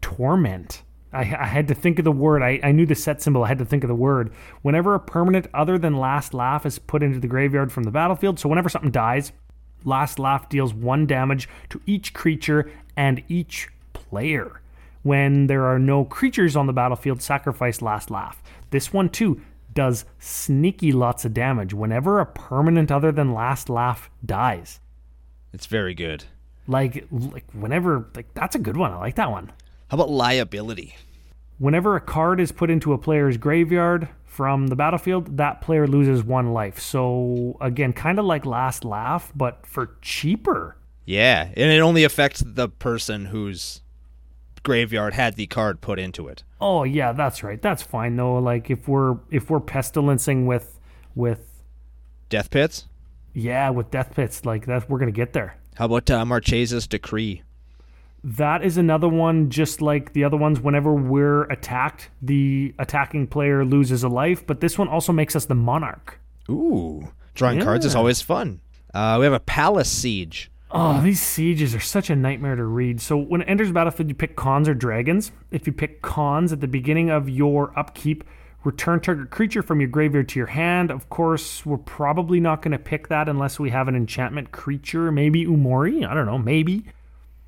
Torment. I, I had to think of the word. I, I knew the set symbol. I had to think of the word. Whenever a permanent other than Last Laugh is put into the graveyard from the battlefield, so whenever something dies, Last Laugh deals one damage to each creature and each player. When there are no creatures on the battlefield, sacrifice Last Laugh. This one, too, does sneaky lots of damage whenever a permanent other than Last Laugh dies. It's very good. Like, like whenever, like that's a good one. I like that one. How about Liability? Whenever a card is put into a player's graveyard from the battlefield, that player loses one life. So again, kind of like Last Laugh, but for cheaper. Yeah, and it only affects the person whose graveyard had the card put into it. Oh yeah, that's right. That's fine though. Like if we're if we're pestilencing with with Death Pits? yeah with death pits, like that, we're gonna get there. How about uh, Marchesa's Decree? That is another one, just like the other ones. Whenever we're attacked, the attacking player loses a life, but this one also makes us the monarch. Ooh, drawing cards is always fun. Uh, we have a Palace Siege. Oh, these sieges are such a nightmare to read. So when it enters battlefield, you pick Khans or dragons. If you pick Khans at the beginning of your upkeep, return target creature from your graveyard to your hand. Of course, we're probably not going to pick that unless we have an enchantment creature. Maybe Umori. I don't know. Maybe.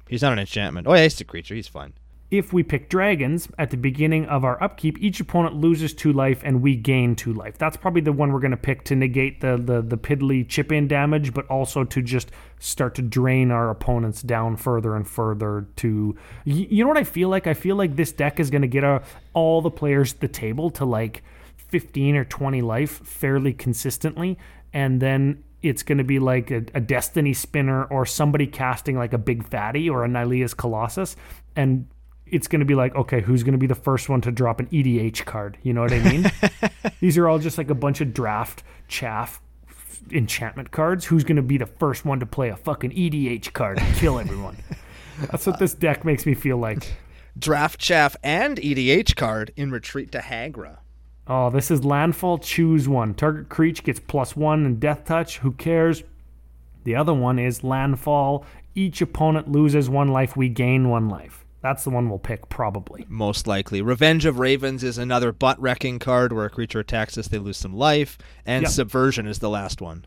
He's not an enchantment. Oh, yeah, he's a creature. He's fine. If we pick dragons at the beginning of our upkeep, each opponent loses two life and we gain two life. That's probably the one we're going to pick to negate the, the, the piddly chip in damage, but also to just start to drain our opponents down further and further. To y- you know what I feel like? I feel like this deck is going to get uh all the players at the table to like 15 or 20 life fairly consistently, and then it's going to be like a, a Destiny spinner or somebody casting like a Big Fatty or a Nylea's Colossus, and it's going to be like, okay, who's going to be the first one to drop an EDH card? You know what I mean? These are all just like a bunch of draft chaff enchantment cards. Who's going to be the first one to play a fucking EDH card and kill everyone? That's what this deck makes me feel like. Draft Chaff and EDH card in Retreat to Hagra. Oh, this is landfall. Choose one. Target creature gets plus one and death touch. Who cares? The other one is landfall. Each opponent loses one life. We gain one life. That's the one we'll pick probably. Most likely. Revenge of Ravens is another butt wrecking card where a creature attacks us, they lose some life. And Yep. Subversion is the last one.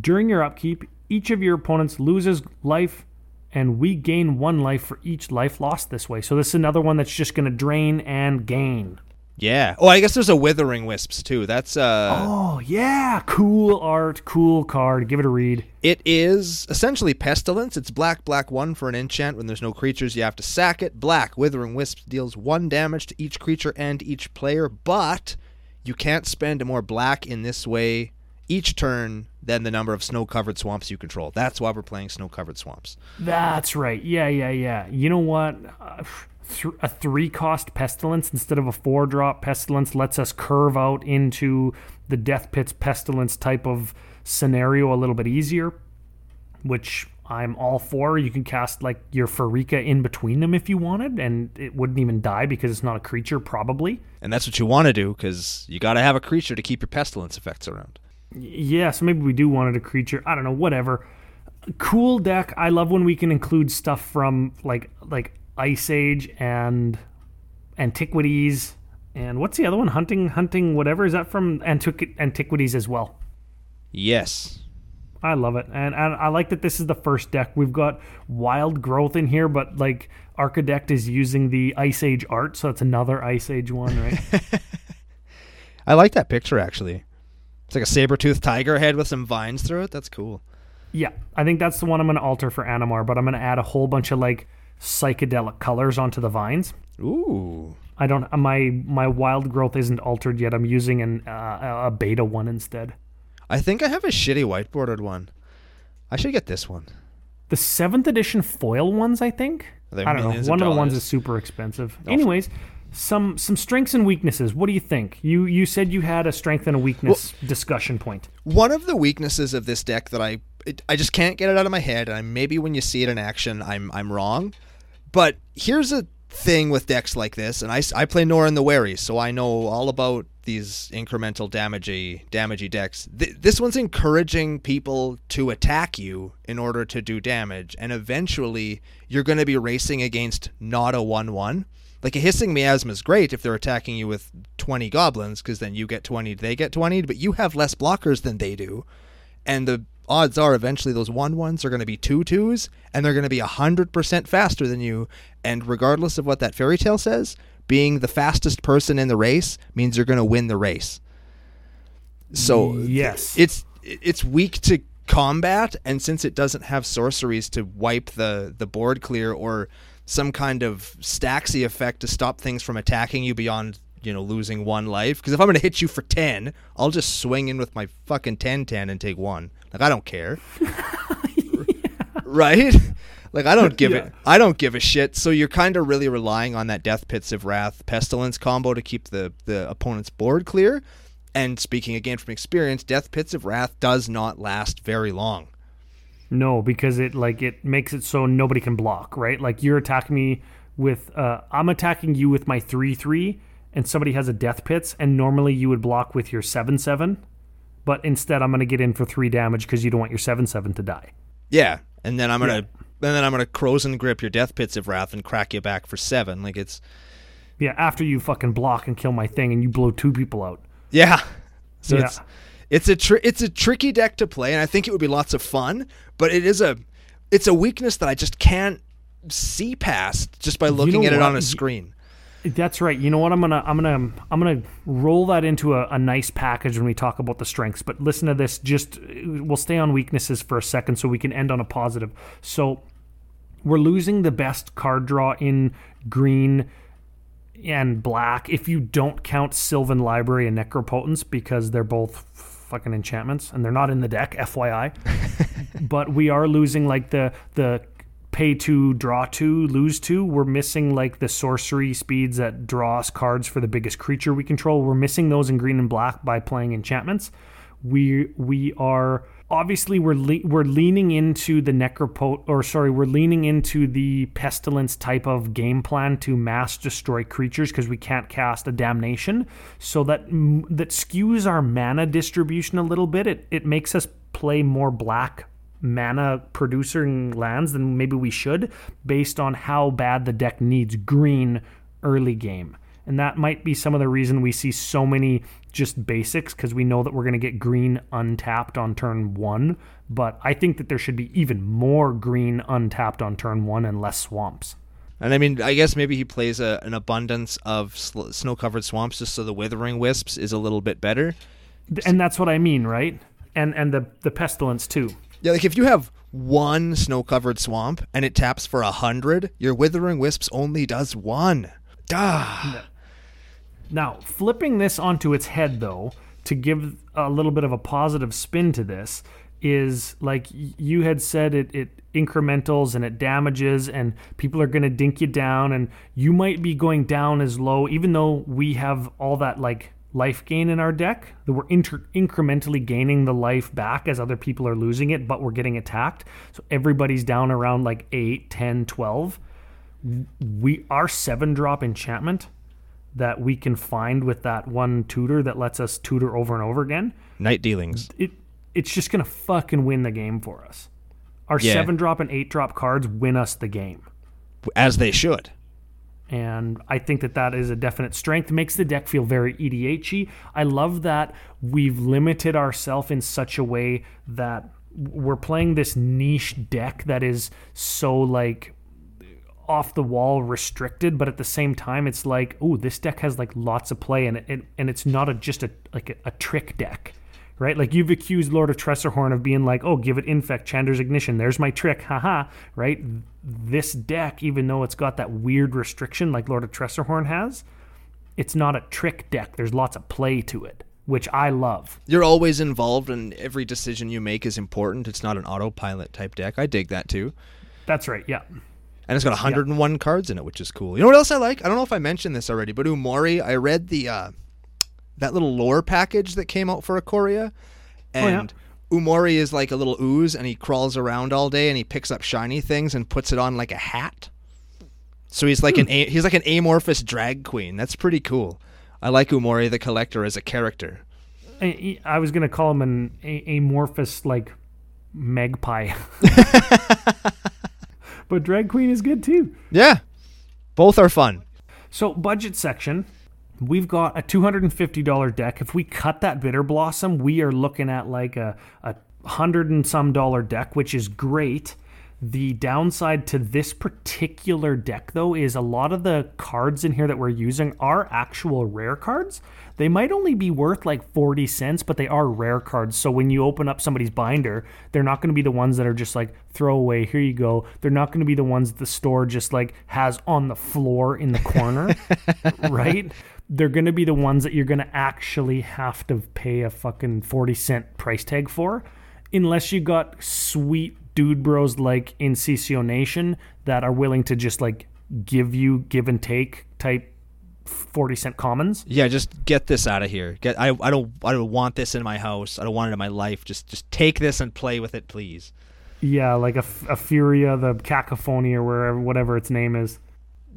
During your upkeep, each of your opponents loses life, and we gain one life for each life lost this way. So this is another one that's just going to drain and gain. Yeah. Oh, I guess there's a Withering Wisps too. That's uh Oh yeah, cool art, cool card. Give it a read. It is essentially Pestilence. It's black, black one for an enchant. When there's no creatures, you have to sack it. Black, Withering Wisps deals one damage to each creature and each player, but you can't spend more black in this way each turn than the number of snow covered swamps you control. That's why we're playing snow covered swamps. That's right. Yeah, yeah, yeah. You know what? Uh, th- a three cost pestilence instead of a four drop pestilence lets us curve out into the death pits pestilence type of scenario a little bit easier, which I'm all for. You can cast like your Pharika in between them if you wanted, and it wouldn't even die because it's not a creature, probably. And that's what you want to do because you got to have a creature to keep your pestilence effects around. Yeah, so maybe we do wanted a creature. I don't know, whatever. Cool deck. I love when we can include stuff from like like Ice Age and Antiquities and what's the other one? Hunting, hunting, whatever. Is that from Antiqu- Antiquities as well? Yes. I love it, and, and I like that this is the first deck. We've got Wild Growth in here, but like Archidekt is using the Ice Age art, so it's another Ice Age one, right? I like that picture actually. It's like a saber-toothed tiger head with some vines through it. That's cool. yeah, I think that's the one I'm going to alter for Animar, but I'm going to add a whole bunch of like psychedelic colors onto the vines. Ooh. I don't. My my Wild Growth isn't altered yet. I'm using an uh, a beta one instead. I think I have a shitty white whiteboarded one. I should get this one. The seventh edition foil ones, I think. I don't know. One of of the ones is super expensive. Anyways, some some strengths and weaknesses. What do you think? You you said you had a strength and a weakness discussion point. One of the weaknesses of this deck that I it, I just can't get it out of my head, and maybe when you see it in action, I'm I'm wrong. But here's a thing with decks like this, and I, I play Norin the Wary, so I know all about these incremental damagey damagey decks. Th- this one's encouraging people to attack you in order to do damage, and eventually you're going to be racing against not a one one. Like a hissing miasma is great if they're attacking you with 20 goblins, because then you get 20, they get 20, but you have less blockers than they do and the odds are eventually those one ones are going to be two twos and they're going to be 100% faster than you. And regardless of what that fairy tale says being the fastest person in the race means you're going to win the race. So Yes. it's it's weak to combat and since it doesn't have sorceries to wipe the the board clear or some kind of staxy effect to stop things from attacking you beyond you know losing one life because if i'm going to hit you for 10 i'll just swing in with my fucking 10 10 and take one like i don't care. Right? Like i don't give Yeah. it i don't give a shit. So you're kind of really relying on that death pits of Rath pestilence combo to keep the the opponent's board clear. And speaking again from experience death pits of Rath does not last very long. No, because it like it makes it so nobody can block, right? Like you're attacking me with uh I'm attacking you with my 3-3 and somebody has a death pits and normally you would block with your 7-7, but instead I'm going to get in for 3 damage cuz you don't want your 7-7 to die. yeah and then i'm gonna and then i'm gonna Krosan Grip your death pits of Rath and crack you back for seven like it's Yeah, after you fucking block and kill my thing and you blow two people out. Yeah. So Yeah. it's it's a tr- it's a tricky deck to play, and I think it would be lots of fun. But it is a it's a weakness that I just can't see past just by looking know at it on a screen. That's right. You know what? I'm gonna I'm gonna I'm gonna roll that into a, a nice package when we talk about the strengths. But listen to this. Just uh, we'll stay on weaknesses for a second so we can end on a positive. So we're losing the best card draw in green and black if you don't count Sylvan Library and Necropotence because they're both fucking enchantments and they're not in the deck, FYI. but we are losing like the the pay two, draw two, lose two. We're missing like the sorcery speeds that draw us cards for the biggest creature we control. We're missing those in green and black by playing enchantments. We we are obviously we're le- we're leaning into the necropot or sorry we're leaning into the pestilence type of game plan to mass destroy creatures because we can't cast a damnation so that that skews our mana distribution a little bit it it makes us play more black mana producing lands than maybe we should based on how bad the deck needs green early game and that might be some of the reason we see so many just basics because we know that we're going to get green untapped on turn one. But I think that there should be even more green untapped on turn one and less swamps. And I mean, I guess maybe he plays a, an abundance of sl- snow-covered swamps just so the withering wisps is a little bit better. And that's what I mean, right? And and the the pestilence too. Yeah, like if you have one snow-covered swamp and it taps for a hundred, your withering wisps only does one. Duh. Now, flipping this onto its head, though, to give a little bit of a positive spin to this, is like you had said it, it incrementals and it damages, and people are going to dink you down, and you might be going down as low, even though we have all that like life gain in our deck, that we're inter- incrementally gaining the life back as other people are losing it, but we're getting attacked. So everybody's down around like 8, 10, 12. We our seven drop enchantment that we can find with that one tutor that lets us tutor over and over again, Night dealings. it it's just gonna fucking win the game for us. Our Yeah. seven drop and eight drop cards win us the game. As they should. And I think that that is a definite strength. Makes the deck feel very EDHy. I love that we've limited ourselves in such a way that we're playing this niche deck that is so like off the wall restricted, but at the same time, it's like, oh, this deck has like lots of play, and it, and it's not a just a like a, a trick deck. Right, like you've accused Lord of Tresserhorn of being like, "Oh, give it infect, Chandra's ignition. There's my trick, haha." Right, this deck, even though it's got that weird restriction like Lord of Tresserhorn has, it's not a trick deck. There's lots of play to it, which I love. You're always involved, and every decision you make is important. It's not an autopilot type deck. I dig that too. That's right. Yeah. And it's got 101 cards in it, which is cool. You know what else I like? I don't know if I mentioned this already, but Umori, I read the uh, that little lore package that came out for Ikoria, oh, yeah. and Umori is like a little ooze, and he crawls around all day, and he picks up shiny things and puts it on like a hat. So he's like an hmm. a- he's like an amorphous drag queen. That's pretty cool. I like Umori the collector as a character. I, I was gonna call him an a- amorphous like magpie, but drag queen is good too. Yeah, both are fun. So budget section, we've got a two hundred and fifty dollar deck. If we cut that Bitterblossom, we are looking at like a a hundred and some dollar deck, which is great. The downside to this particular deck, though, is a lot of the cards in here that we're using are actual rare cards. They might only be worth like 40 cents, but they are rare cards. So when you open up somebody's binder, they're not going to be the ones that are just like throw away, here you go. They're not going to be the ones the store just like has on the floor in the corner, right? They're going to be the ones that you're going to actually have to pay a fucking 40 cent price tag for, unless you got sweet dude bros like in CCO Nation that are willing to just like give you give and take type 40 cent commons. Yeah, just get this out of here. Get I I don't I don't want this in my house. I don't want it in my life. Just just take this and play with it, please. Yeah, like a, a Furia, the Cacophony, or wherever, whatever its name is.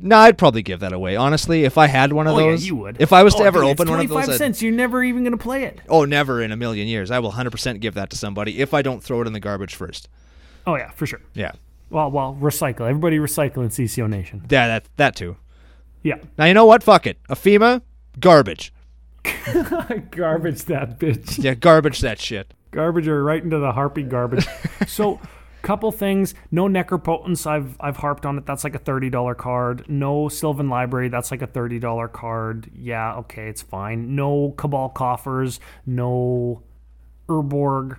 No, I'd probably give that away. Honestly, if I had one of Oh, yeah, those, you would. If I was to Oh, ever dude, open one of 25 those, I'd- cents. You're never even going to play it. oh, never in a million years. I will 100% give that to somebody if I don't throw it in the garbage first. Oh, yeah, for sure. Yeah, Well, well, recycle. Everybody recycle in CCO Nation. yeah, that that too. Yeah. Now you know what? Fuck it. Aphemia, garbage. garbage that bitch. Yeah, garbage that shit. garbage or right into the harpy garbage. so, couple things. No Necropotence. I've I've harped on it. That's like a thirty dollar card. No Sylvan Library. That's like a thirty dollar card. Yeah, okay, it's fine. No Cabal Coffers. No Urborg.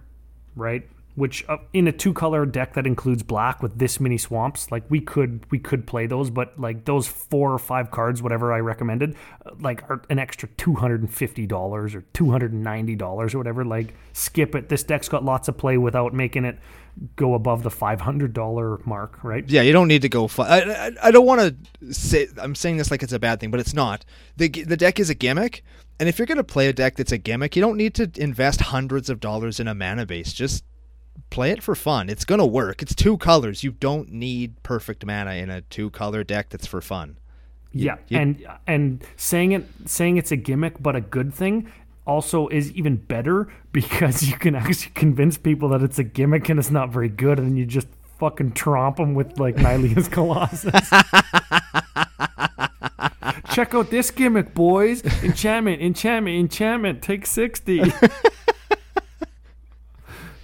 Right. Which uh, in a two color deck that includes black with this many swamps, like we could we could play those, but like those four or five cards, whatever I recommended, uh, like are an extra two hundred and fifty dollars or two hundred and ninety dollars or whatever. Like skip it. This deck's got lots of play without making it go above the five hundred dollar mark, right? Yeah, you don't need to go. Fu- I, I I don't want to say. I'm saying this like it's a bad thing, but it's not. the The deck is a gimmick, and if you're gonna play a deck that's a gimmick, you don't need to invest hundreds of dollars in a mana base. Just play it for fun. It's gonna work. It's two colors. You don't need perfect mana in a two color deck that's for fun. Yeah, you- and and saying it saying it's a gimmick but a good thing also is even better because you can actually convince people that it's a gimmick and it's not very good, and then you just fucking tromp them with like Nylea's Colossus. Check out this gimmick, boys! Enchantment, enchantment, enchantment. Take sixty.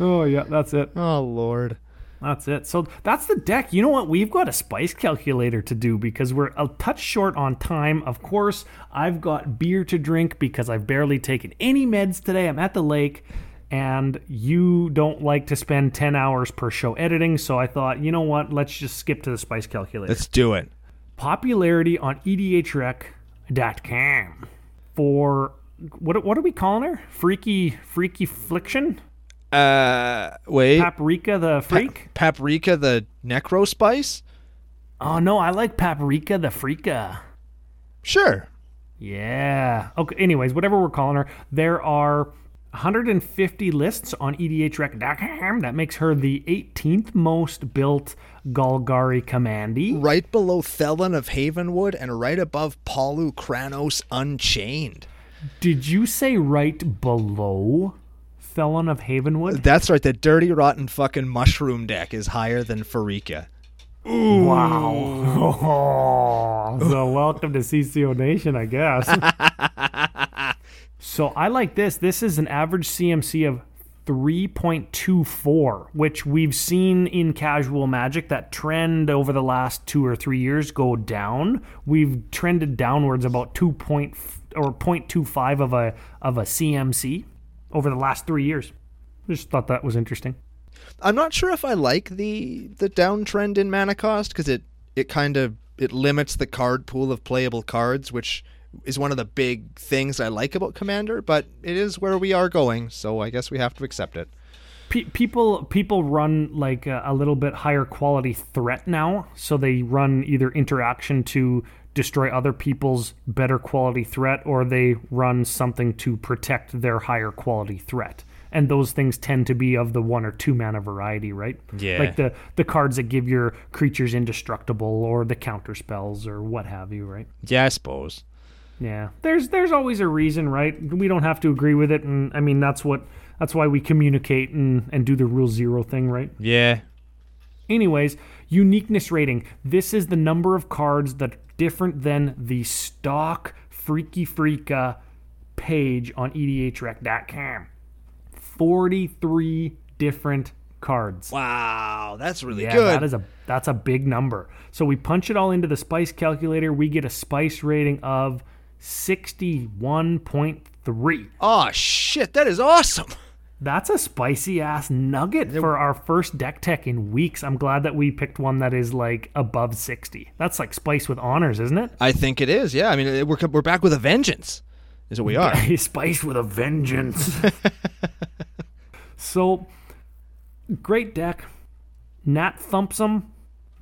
Oh yeah, that's it. Oh lord. That's it. So that's the deck. You know what? We've got a spice calculator to do because we're a touch short on time. Of course, I've got beer to drink because I've barely taken any meds today. I'm at the lake and you don't like to spend 10 hours per show editing. So I thought, you know what? Let's just skip to the spice calculator. Let's do it. Popularity on edhrec.com for what, what are we calling her? Freaky, freaky fliction? Uh, wait. Paprika the freak? Paprika, the necro spice. Oh no, I like Paprika the Freaka. Sure. Yeah. Okay. Anyways, whatever we're calling her, there are 150 lists on EDHRec.com. That makes her the 18th most built Golgari Commandi. Right below Thelon of Havenwood and right above Polukranos Unchained. Did you say right below Felon of Havenwood? That's right, the dirty, rotten fucking mushroom deck is higher than Pharika. Wow. so welcome to CCO Nation, I guess. so I like this. This is an average CMC of 3.24, which we've seen in casual magic that trend over the last two or three years go down. We've trended downwards about 2 point or 0.25 of a of a CMC over the last 3 years. Just thought that was interesting. I'm not sure if I like the the downtrend in mana cost because it it kind of it limits the card pool of playable cards, which is one of the big things I like about Commander. But it is where we are going, so I guess we have to accept it. Pe- people people run like a, a little bit higher quality threat now so they run either interaction to destroy other people's better quality threat or they run something to protect their higher quality threat and those things tend to be of the one or two mana variety right Yeah. like the the cards that give your creatures indestructible or the counter spells or what have you right Yeah, I suppose. yeah, there's there's always a reason, right? We don't have to agree with it, and I mean that's what that's why we communicate and and do the rule zero thing, right? Yeah. Anyways, uniqueness rating. This is the number of cards that different than the stock Freaky Freaka page on EDHREC.com. Forty-three different cards. Wow, that's really Yeah, good. that is a that's a big number. So we punch it all into the spice calculator. We get a spice rating of sixty-one point three. oh shit, that is awesome. That's a spicy ass nugget for our first deck tech in weeks. I'm glad that we picked one that is like above sixty. That's like spice with honors, isn't it? I think it is. Yeah, I mean we're we're back with a vengeance. Is what we are. spice with a vengeance. so great deck. Nat thumps.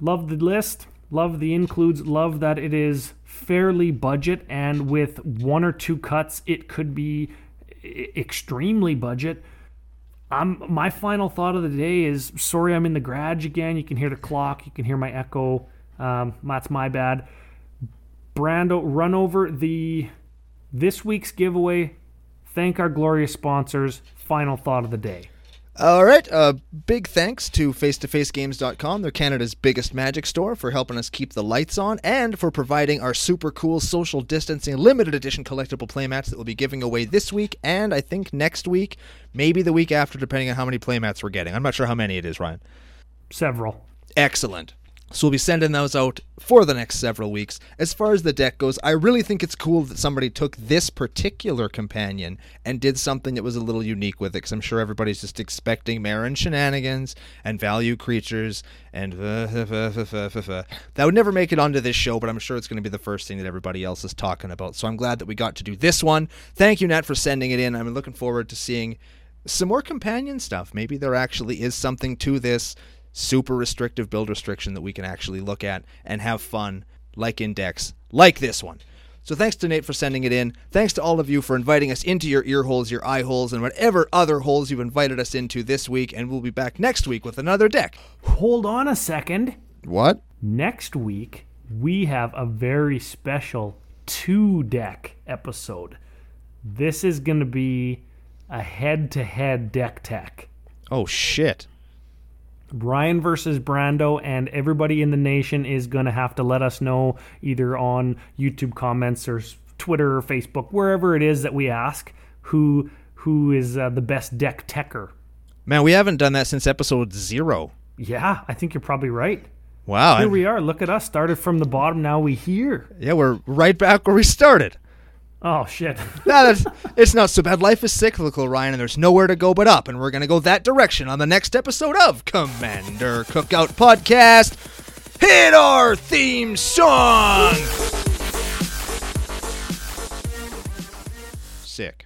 Love the list. Love the includes. Love that it is fairly budget and with one or two cuts, it could be extremely budget. I'm my final thought of the day is sorry I'm in the garage again. You can hear the clock. You can hear my echo. Um, that's my bad. Brando, run over the this week's giveaway. Thank our glorious sponsors. Final thought of the day. All right. Uh, big thanks to FaceToFaceGames.com. They're Canada's biggest magic store for helping us keep the lights on and for providing our super cool social distancing limited edition collectible playmats that we'll be giving away this week and I think next week, maybe the week after, depending on how many playmats we're getting. I'm not sure how many it is, Ryan. Several. Excellent. So we'll be sending those out for the next several weeks. As far as the deck goes, I really think it's cool that somebody took this particular companion and did something that was a little unique with it. Because I'm sure everybody's just expecting Marin shenanigans and value creatures and that would never make it onto this show. But I'm sure it's going to be the first thing that everybody else is talking about. So I'm glad that we got to do this one. Thank you, Nat, for sending it in. I'm looking forward to seeing some more companion stuff. Maybe there actually is something to this super restrictive build restriction that we can actually look at and have fun, like Index, like this one. So thanks to Nate for sending it in. Thanks to all of you for inviting us into your ear holes, your eye holes, and whatever other holes you've invited us into this week. And we'll be back next week with another deck. Hold on a second. What? Next week, we have a very special two deck episode. This is going to be a head to head deck tech. Oh shit. Ryan versus Brando, and everybody in the nation is going to have to let us know either on YouTube comments or Twitter or Facebook, wherever it is that we ask who who is uh, the best deck techer. Man, we haven't done that since episode zero. Yeah, I think you're probably right. Wow. Here I'm- we are. Look at us. Started from the bottom. Now we here. yeah, we're right back where we started. Oh shit. nah, that's, it's not so bad. Life is cyclical, Ryan, and there's nowhere to go but up. And we're to go that direction on the next episode of Commander Cookout Podcast. Hit our theme song! Sick.